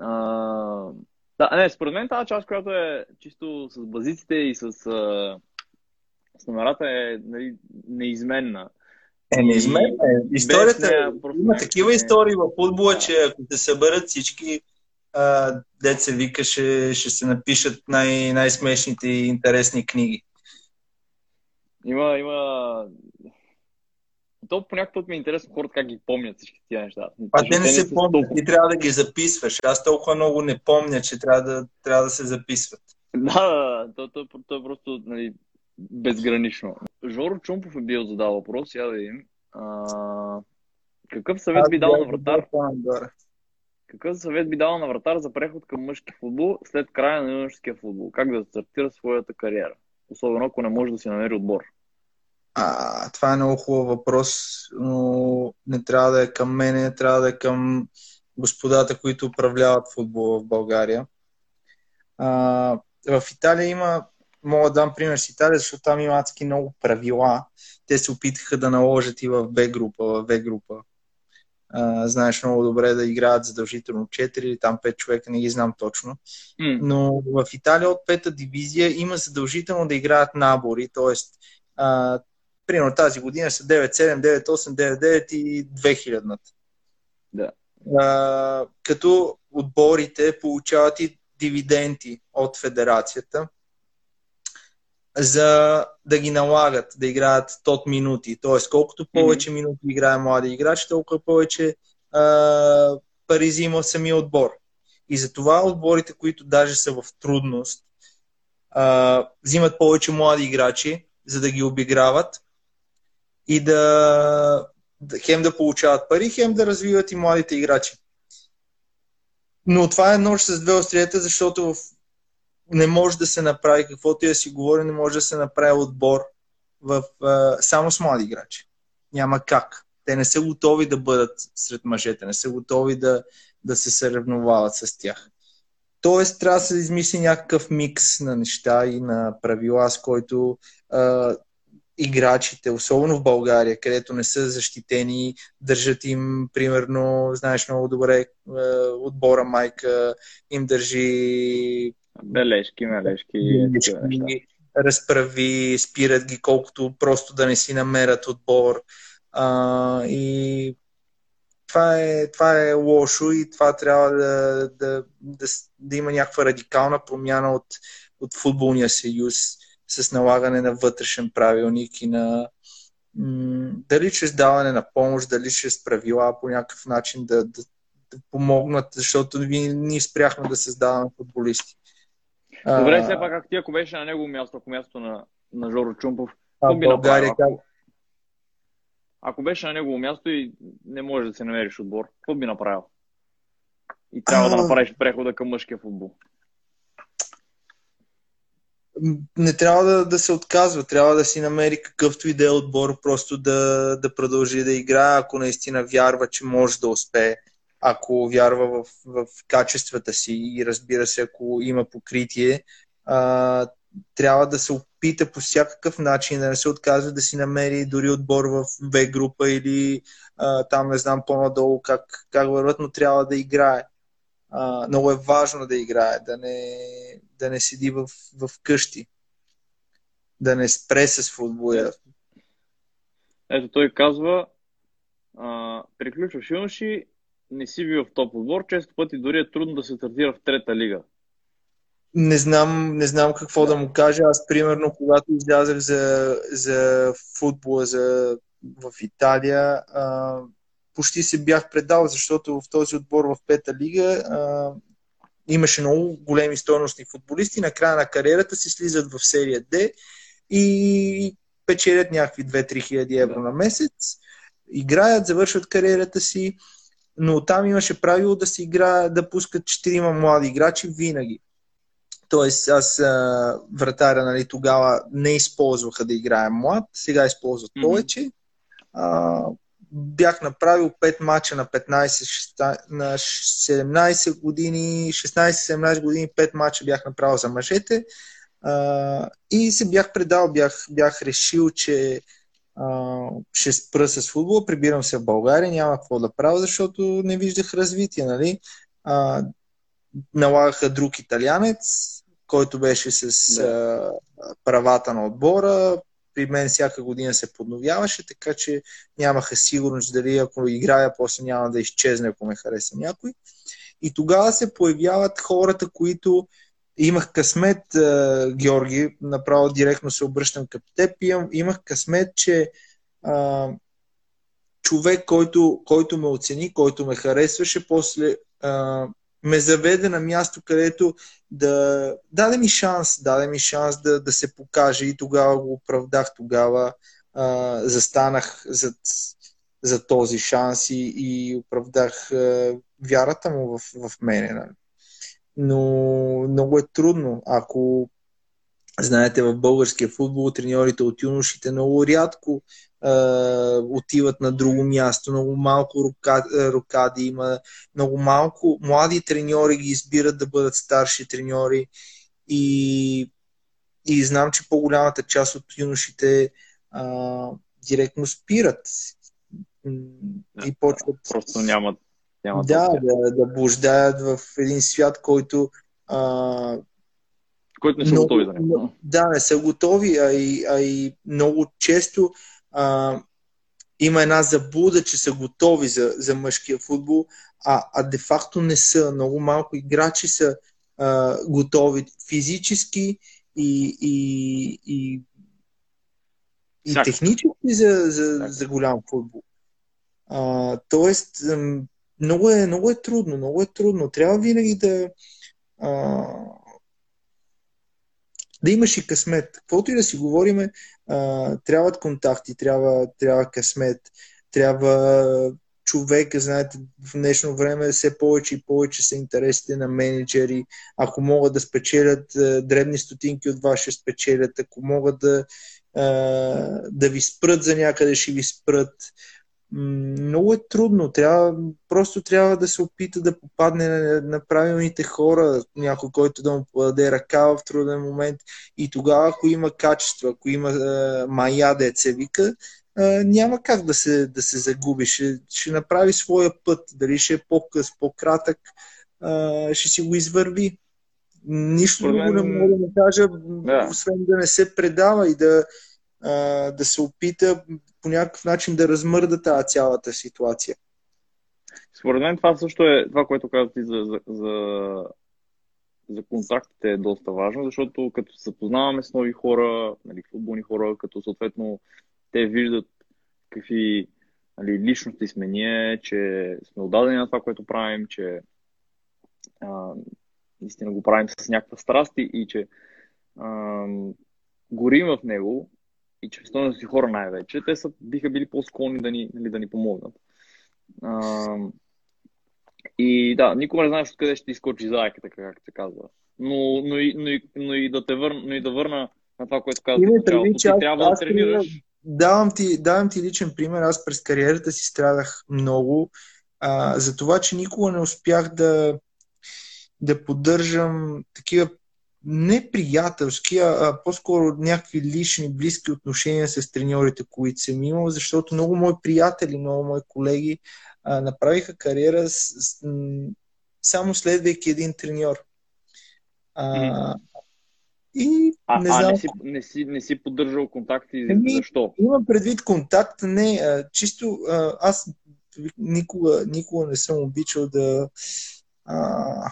А, да, не, според мен тази част, която е чисто с базиците и с, а, с номерата е нали, неизменна. Е, неизменна е. Историята, нея, има такива не... истории в футбола, че ако се съберат всички, деца вика, ще, ще се напишат най- най-смешните и интересни книги. Има, има то по някакъв път ми е интересно хората как ги помнят всички тия неща. А те не се помнят, толкова... ти трябва да ги записваш. Аз толкова много не помня, че трябва да, трябва да се записват. Да, да, то, то, то, то е просто нали, безгранично. Жоро Чумпов е бил задал въпрос, я да видим. А, какъв съвет би дал на вратар? Какъв съвет би дал на вратар за преход към мъжки футбол след края на юношеския футбол? Как да стартира своята кариера? Особено ако не може да си намери отбор. А, това е много хубав въпрос, но не трябва да е към мене, трябва да е към господата, които управляват футбола в България. А, в Италия има, мога да дам пример с Италия, защото там има адски много правила. Те се опитаха да наложат и в Б група, в В група. А, знаеш много добре да играят задължително 4 или там 5 човека, не ги знам точно. Mm. Но в Италия от пета дивизия има задължително да играят набори, т.е примерно тази година са 9-7, 9-8, 9-9 и 2000-ната. Да. А, като отборите получават и дивиденти от федерацията за да ги налагат да играят тот минути. Тоест, колкото повече mm-hmm. минути играе млади играч, толкова повече а, пари взима самия отбор. И затова отборите, които даже са в трудност, а, взимат повече млади играчи, за да ги обиграват и да, хем да получават пари, хем да развиват и младите играчи. Но това е нож с две острията, защото в... не може да се направи, каквото и да си говори, не може да се направи отбор в, а, само с млади играчи. Няма как. Те не са готови да бъдат сред мъжете, не са готови да, да се съревновават с тях. Тоест, трябва да се измисли някакъв микс на неща и на правила, с който а, играчите, особено в България, където не са защитени, държат им, примерно, знаеш много добре, отбора майка им държи бележки, мележки, бележки разправи, спират ги колкото просто да не си намерят отбор. А, и това е, това е лошо и това трябва да, да, да, да има някаква радикална промяна от, от футболния съюз с налагане на вътрешен правилник и на м- дали чрез даване на помощ, дали чрез правила по някакъв начин да, да, да помогнат, защото ние, ние спряхме да създаваме футболисти. Добре, все пак как ти, ако беше на негово място, ако място на, на Жоро Чумпов, какво би направил? Как... Ако беше на негово място и не можеш да се намериш отбор, какво би направил? И трябва да направиш прехода към мъжкия футбол. Не трябва да, да се отказва, трябва да си намери какъвто и да е отбор, просто да, да продължи да играе, ако наистина вярва, че може да успее, ако вярва в, в качествата си и разбира се, ако има покритие, а, трябва да се опита по всякакъв начин да не се отказва да си намери дори отбор в В група или а, там не знам по-надолу как, как върват, но трябва да играе. А, много е важно да играе, да не, да не седи в, в къщи, да не спре с футбола. Ето той казва, а, приключваш юноши, не си бил в топ отбор, често пъти дори е трудно да се стартира в трета лига. Не знам, не знам какво да му кажа. Аз, примерно, когато излязах за, за футбола за, в Италия, а, почти се бях предал, защото в този отбор в пета лига а, имаше много големи стойностни футболисти. На края на кариерата си слизат в серия D и печелят някакви 2-3 хиляди евро на месец играят, завършват кариерата си, но там имаше правило да се игра, да пускат четирима млади играчи винаги. Тоест, аз а, вратаря нали, тогава не използваха да играе млад, сега използват mm-hmm. повече. А, бях направил 5 мача на 15, на 17 години, 16-17 години, 5 мача бях направил за мъжете. А, и се бях предал, бях, бях решил, че а, ще спра с футбола, прибирам се в България, няма какво да правя, защото не виждах развитие. Нали? А, налагаха друг италянец, който беше с да. а, правата на отбора. При мен всяка година се подновяваше, така че нямаха сигурност дали ако играя, после няма да изчезне, ако ме хареса някой. И тогава се появяват хората, които имах късмет, Георги, направо директно се обръщам към теб, имах късмет, че а, човек, който, който ме оцени, който ме харесваше, после а, ме заведе на място, където да даде ми шанс, даде ми шанс да, да се покаже и тогава го оправдах, тогава а, застанах зад, за този шанс и, и оправдах а, вярата му в, в мене. Нали. Но много е трудно, ако знаете, в българския футбол треньорите от юношите много рядко отиват на друго място, много малко рукади, рукади има, много малко млади треньори ги избират да бъдат старши треньори и, и знам, че по-голямата част от юношите а, директно спират и почват. Просто нямат. Нямат да, да, да блуждаят в един свят, който а, който не са много, готови за него. Да, не са готови, а и, а и много често а, има една заблуда, че са готови за, за мъжкия футбол, а, а де-факто не са. Много малко играчи са а, готови физически и, и, и, и технически за, за, за голям футбол. А, тоест, много е, много е трудно, много е трудно. Трябва винаги да а, да имаш и късмет. Каквото и да си говориме, а, трябват контакти, трябва, трябва късмет, трябва човек, знаете, в днешно време все повече и повече са интересите на менеджери. Ако могат да спечелят а, дребни стотинки от вас, ще спечелят. Ако могат да, а, да ви спрат за някъде, ще ви спрат много е трудно. Трябва, просто трябва да се опита да попадне на, на правилните хора, някой, който да му подаде ръка в труден момент. И тогава, ако има качество, ако има е, мая, деца вика, е, няма как да се, да се загуби. Ще, ще направи своя път. Дали ще е по-къс, по-кратък, е, ще си го извърви. Нищо друго не мога да кажа, да. освен да не се предава и да, да се опита по някакъв начин да размърда тази цялата ситуация. Според мен това също е това, което ти за, за, за, за контактите е доста важно, защото като се запознаваме с нови хора, нали, футболни хора, като съответно те виждат какви нали, личности сме ние, че сме отдадени на това, което правим, че а, наистина го правим с някаква страст и, и че а, горим в него, и че си хора най-вече, те са, биха били по-склонни да ни, нали, да ни помогнат. А, и да, никога не знаеш откъде ще изкочи заеката, как се казва. Но, но, и, но, и, но, и да те върна, но и да върна на това, което казах в началото. Ти трябва да тренираш. Давам ти, давам ти личен пример. Аз през кариерата си страдах много а, за това, че никога не успях да, да поддържам такива не приятелски, а, по-скоро някакви лични, близки отношения с треньорите, които съм имал, защото много мои приятели, много мои колеги а, направиха кариера с, с, само следвайки един треньор. А, и а, не, знам... а не, си, не, си, не си поддържал контакти? Ами, защо? Имам предвид контакт, не. А, чисто а, аз никога, никога не съм обичал да а,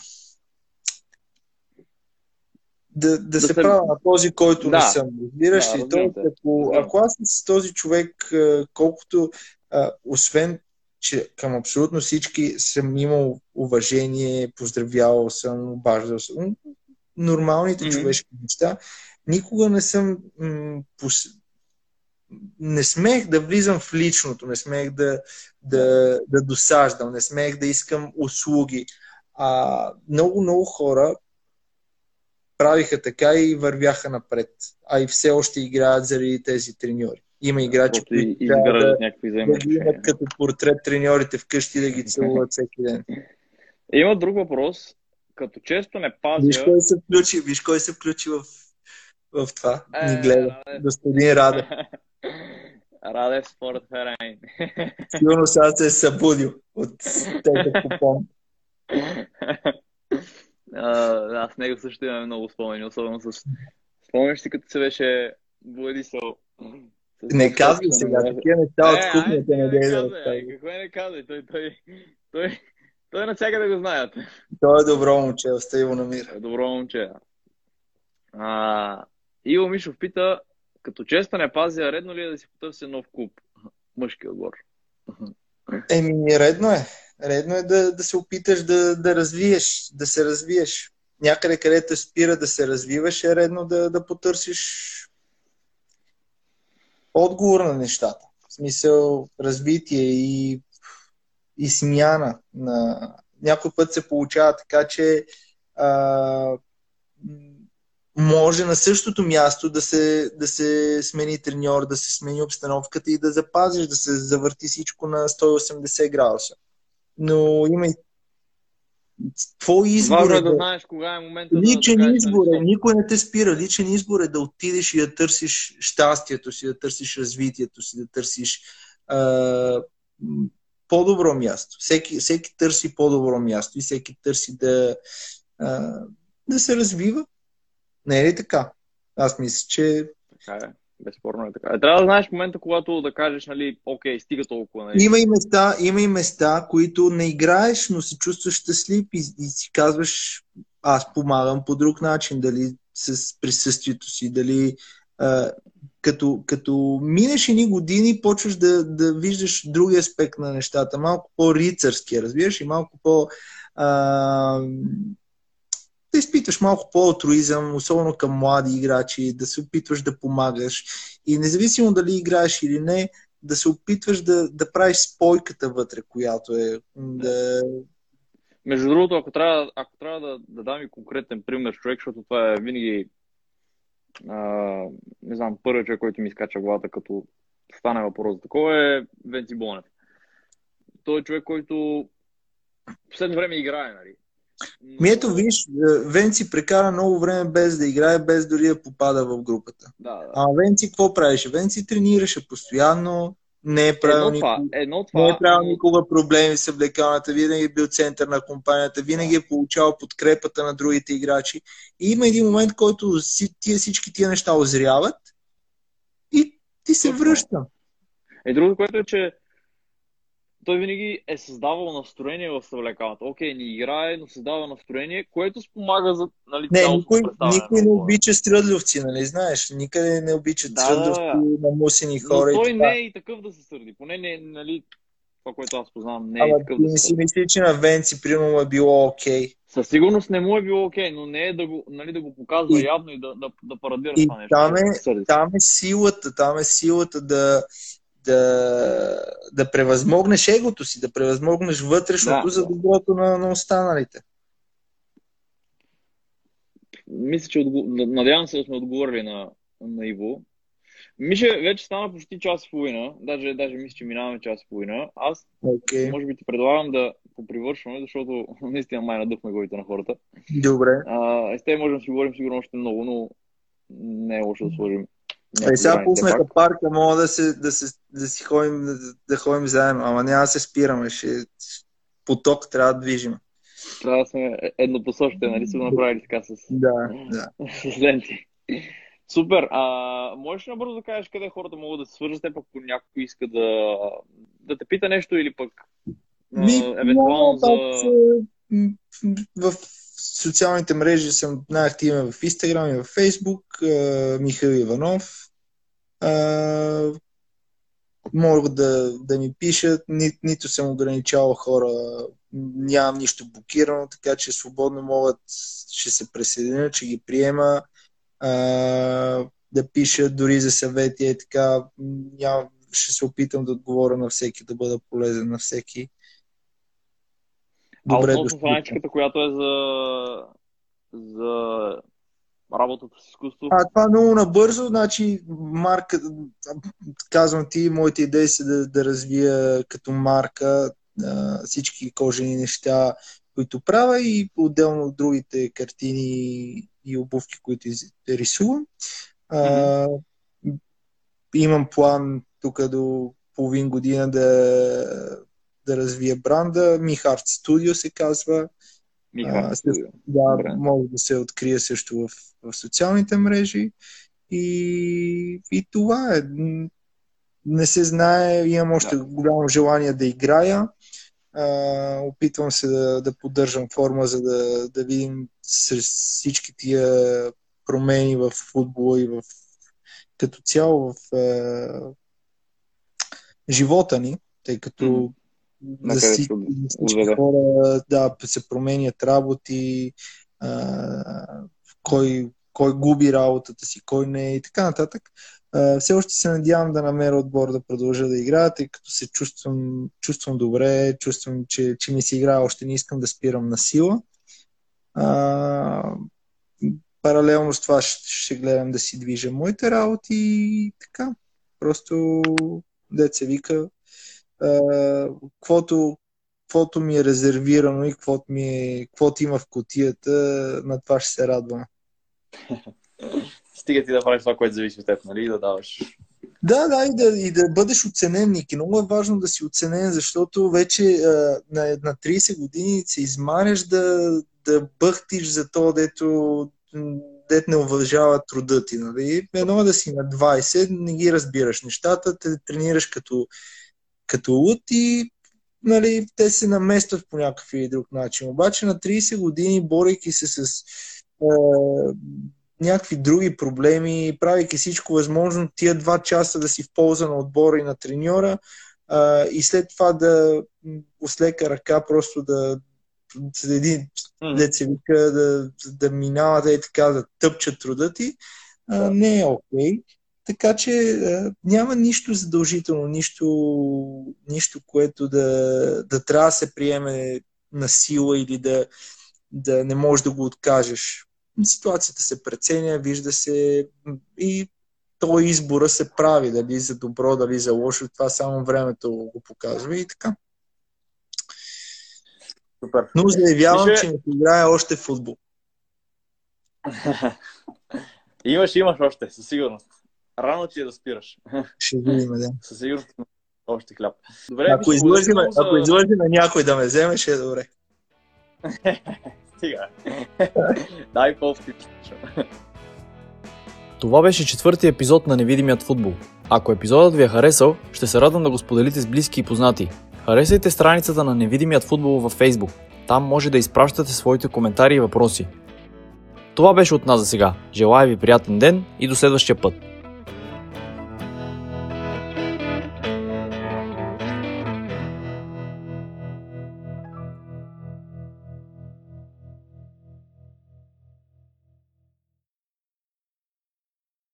да, да, да се, се правя на този, който да. не съм. Разбираш да, ли? Да, ако, ако аз с този човек, колкото, а, освен, че към абсолютно всички съм имал уважение, поздравявал съм, обаждал съм, нормалните mm-hmm. човешки неща, никога не съм м- пос... не смех да влизам в личното, не смех да, да, да досаждам, не смех да искам услуги. А много, много хора правиха така и вървяха напред. А и все още играят заради тези треньори. Има играчи, които да, някакви да ги имат като портрет треньорите вкъщи да ги целуват всеки ден. Има друг въпрос. Като често не пазя... Виж кой се включи, виж кой се включи в, в това. Ни гледа. Е, Господин Раде. Раде според Ферайн. Сигурно сега се е събудил от тези купон. аз него също имам много спомени, особено с... Спомняш си, като се беше Владисъл. Не казвай сега, такива неща от е, кухнята не дей да Какво не казвай? Той, той, той, той навсякъде го знаят. Той е добро момче, остави го намира. Е добро момче. А, Иво Мишов пита, като често не пазя, редно ли е да си потърся нов клуб? Мъжки отбор. Еми, редно е. Редно е да, да се опиташ да, да развиеш, да се развиеш. Някъде, където спира да се развиваш, е редно да, да потърсиш отговор на нещата. В смисъл развитие и, и смяна. На... Някой път се получава така, че а, може на същото място да се, да се смени треньор, да се смени обстановката и да запазиш, да се завърти всичко на 180 градуса. Но има и твой избор Важно е да, да знаеш кога е момента Личен да избор е, никой не те спира. Личен избор е да отидеш и да търсиш щастието си, да търсиш развитието си, да търсиш а, по-добро място. Всеки, всеки търси по-добро място и всеки търси да, а, да се развива. Не е ли така? Аз мисля, че. Така е. Безспорно е така. Е, трябва да знаеш в момента, когато да кажеш, нали, окей, стига толкова. Нали. Има, и места, има и места, които не играеш, но се чувстваш щастлив и, и си казваш, аз помагам по друг начин, дали с присъствието си, дали а, като, като минеш едни години, почваш да, да виждаш други аспект на нещата, малко по-рицарски, разбираш, и малко по- а, да изпитваш малко по-алтруизъм, особено към млади играчи, да се опитваш да помагаш. И независимо дали играеш или не, да се опитваш да, да правиш спойката вътре, която е. Да... Между другото, ако трябва, ако трябва да, да дам и конкретен пример човек, защото това е винаги а, не знам, първият човек, който ми изкача главата, като стане въпрос за такова е Венци Бонев. Той е човек, който в последно време играе, нали? Ми ето, виж, е, Венци прекара много време без да играе, без дори да попада в групата. Да, да. А Венци какво правеше? Венци тренираше постоянно, не е правил, едно това, едно това, не е правил никога проблеми с облекалната, винаги е бил център на компанията, винаги е получавал подкрепата на другите играчи. И има един момент, който тия, всички тия неща озряват и ти се връща. Е, другото, което е, че той винаги е създавал настроение в съвлекалната. Окей, не играе, но създава настроение, което спомага за нали, Не, никой, никой не обича стръдловци, нали знаеш? Никъде не обича да, стръдловци да, на мусени хора. Но той не е и такъв да се сърди. Поне не, нали, това, което аз познавам, не е Ама, такъв да се си мисли, че на Венци, примерно, е било окей. Okay. Със сигурност не му е било окей, okay, но не е да го, нали, да го показва и, явно и да, да, да парадира и това нещо. Там е, там е силата, там е силата да, да, да превъзмогнеш егото си, да превъзмогнеш вътрешното да. за доброто на, на останалите. Мисля, че отго... надявам се да сме отговорили на, на Иво. Мише, вече стана почти час и половина. Даже, даже мисля, че минаваме час и половина. Аз, okay. може би, ти предлагам да попривършваме, защото наистина май надъхме главите на хората. Добре. А, с те можем да си говорим сигурно още много, но не е лошо да сложим е, сега пуснаха парка, мога да, се, да, се, да си ходим, да, да ходим заедно, ама няма да се спираме, ще поток трябва да движим. Трябва да сме еднопосочни, нали са го направили така с, да, да. с ленти. Супер. А, можеш набързо да кажеш къде хората могат да се свържат, ако някой иска да, да те пита нещо или пък Ми, евентуално за... В социалните мрежи съм най-активен в Instagram и в Facebook. Михаил Иванов. Могат да, да ми пишат, Ни, нито съм ограничавал хора, нямам нищо блокирано, така че свободно могат, ще се присъединят, че ги приема. Да пиша дори за съвети. Е така, ням, ще се опитам да отговоря на всеки, да бъда полезен на всеки. Добре, а относно страничката, която е за, за работата с изкуство? А, това много набързо, значи марка, казвам ти, моите идеи са да, да развия като марка а, всички кожени неща, които правя и отделно от другите картини и обувки, които рисувам. Mm-hmm. А, имам план тук до половин година да, да развия бранда. Михарт Studio се казва. Михарт Studio. Да, Добре. може да се открие също в, в социалните мрежи. И, и това е. Не се знае, имам още да. голямо желание да играя. А, опитвам се да, да поддържам форма, за да, да видим с всички тия промени в футбола и в, като цяло в е, живота ни, тъй като за всички, всички хора да, се променят работи, а, кой, кой губи работата си, кой не и така нататък. Uh, все още се надявам да намеря отбор да продължа да играя, тъй като се чувствам, чувствам добре, чувствам, че, че ми се играе, още не искам да спирам на сила. Uh, паралелно с това ще, ще гледам да си движа моите работи и така. Просто, деца вика, каквото, каквото ми е резервирано и каквото, ми е, каквото има в котията, на това ще се радвам. Стига ти да правиш това, което зависи от теб, нали? Да даваш. Да, да, и да, и да бъдеш оценен, Ники. Много е важно да си оценен, защото вече а, на, на 30 години се измаряш да, да бъхтиш за то, дето, дето не уважава труда ти. Нали? Едно е да си на 20, не ги разбираш нещата, те тренираш като, като лут и нали, те се наместват по някакъв или друг начин. Обаче на 30 години, борейки се с някакви други проблеми, правейки всичко възможно, тия два часа да си в полза на отбора и на треньора а, и след това да с лека ръка просто да един се вика да, да минават и така, да тъпчат труда ти, а, не е окей. Okay. Така че а, няма нищо задължително, нищо, нищо което да, да трябва да се приеме на сила или да, да не можеш да го откажеш ситуацията се преценя, вижда се и то избора се прави, дали за добро, дали за лошо, това само времето го показва и така. Супер. Но заявявам, Више... че не играе още футбол. имаш, имаш още, със сигурност. Рано ти е да спираш. Ще видим, да. Със сигурност още хляб. Добре, ако излъжи, за... ако излъжи на някой да ме вземе, ще е добре. Стига. Дай по Това беше четвъртия епизод на Невидимият футбол. Ако епизодът ви е харесал, ще се радвам да го споделите с близки и познати. Харесайте страницата на Невидимият футбол във Facebook. Там може да изпращате своите коментари и въпроси. Това беше от нас за сега. Желая ви приятен ден и до следващия път.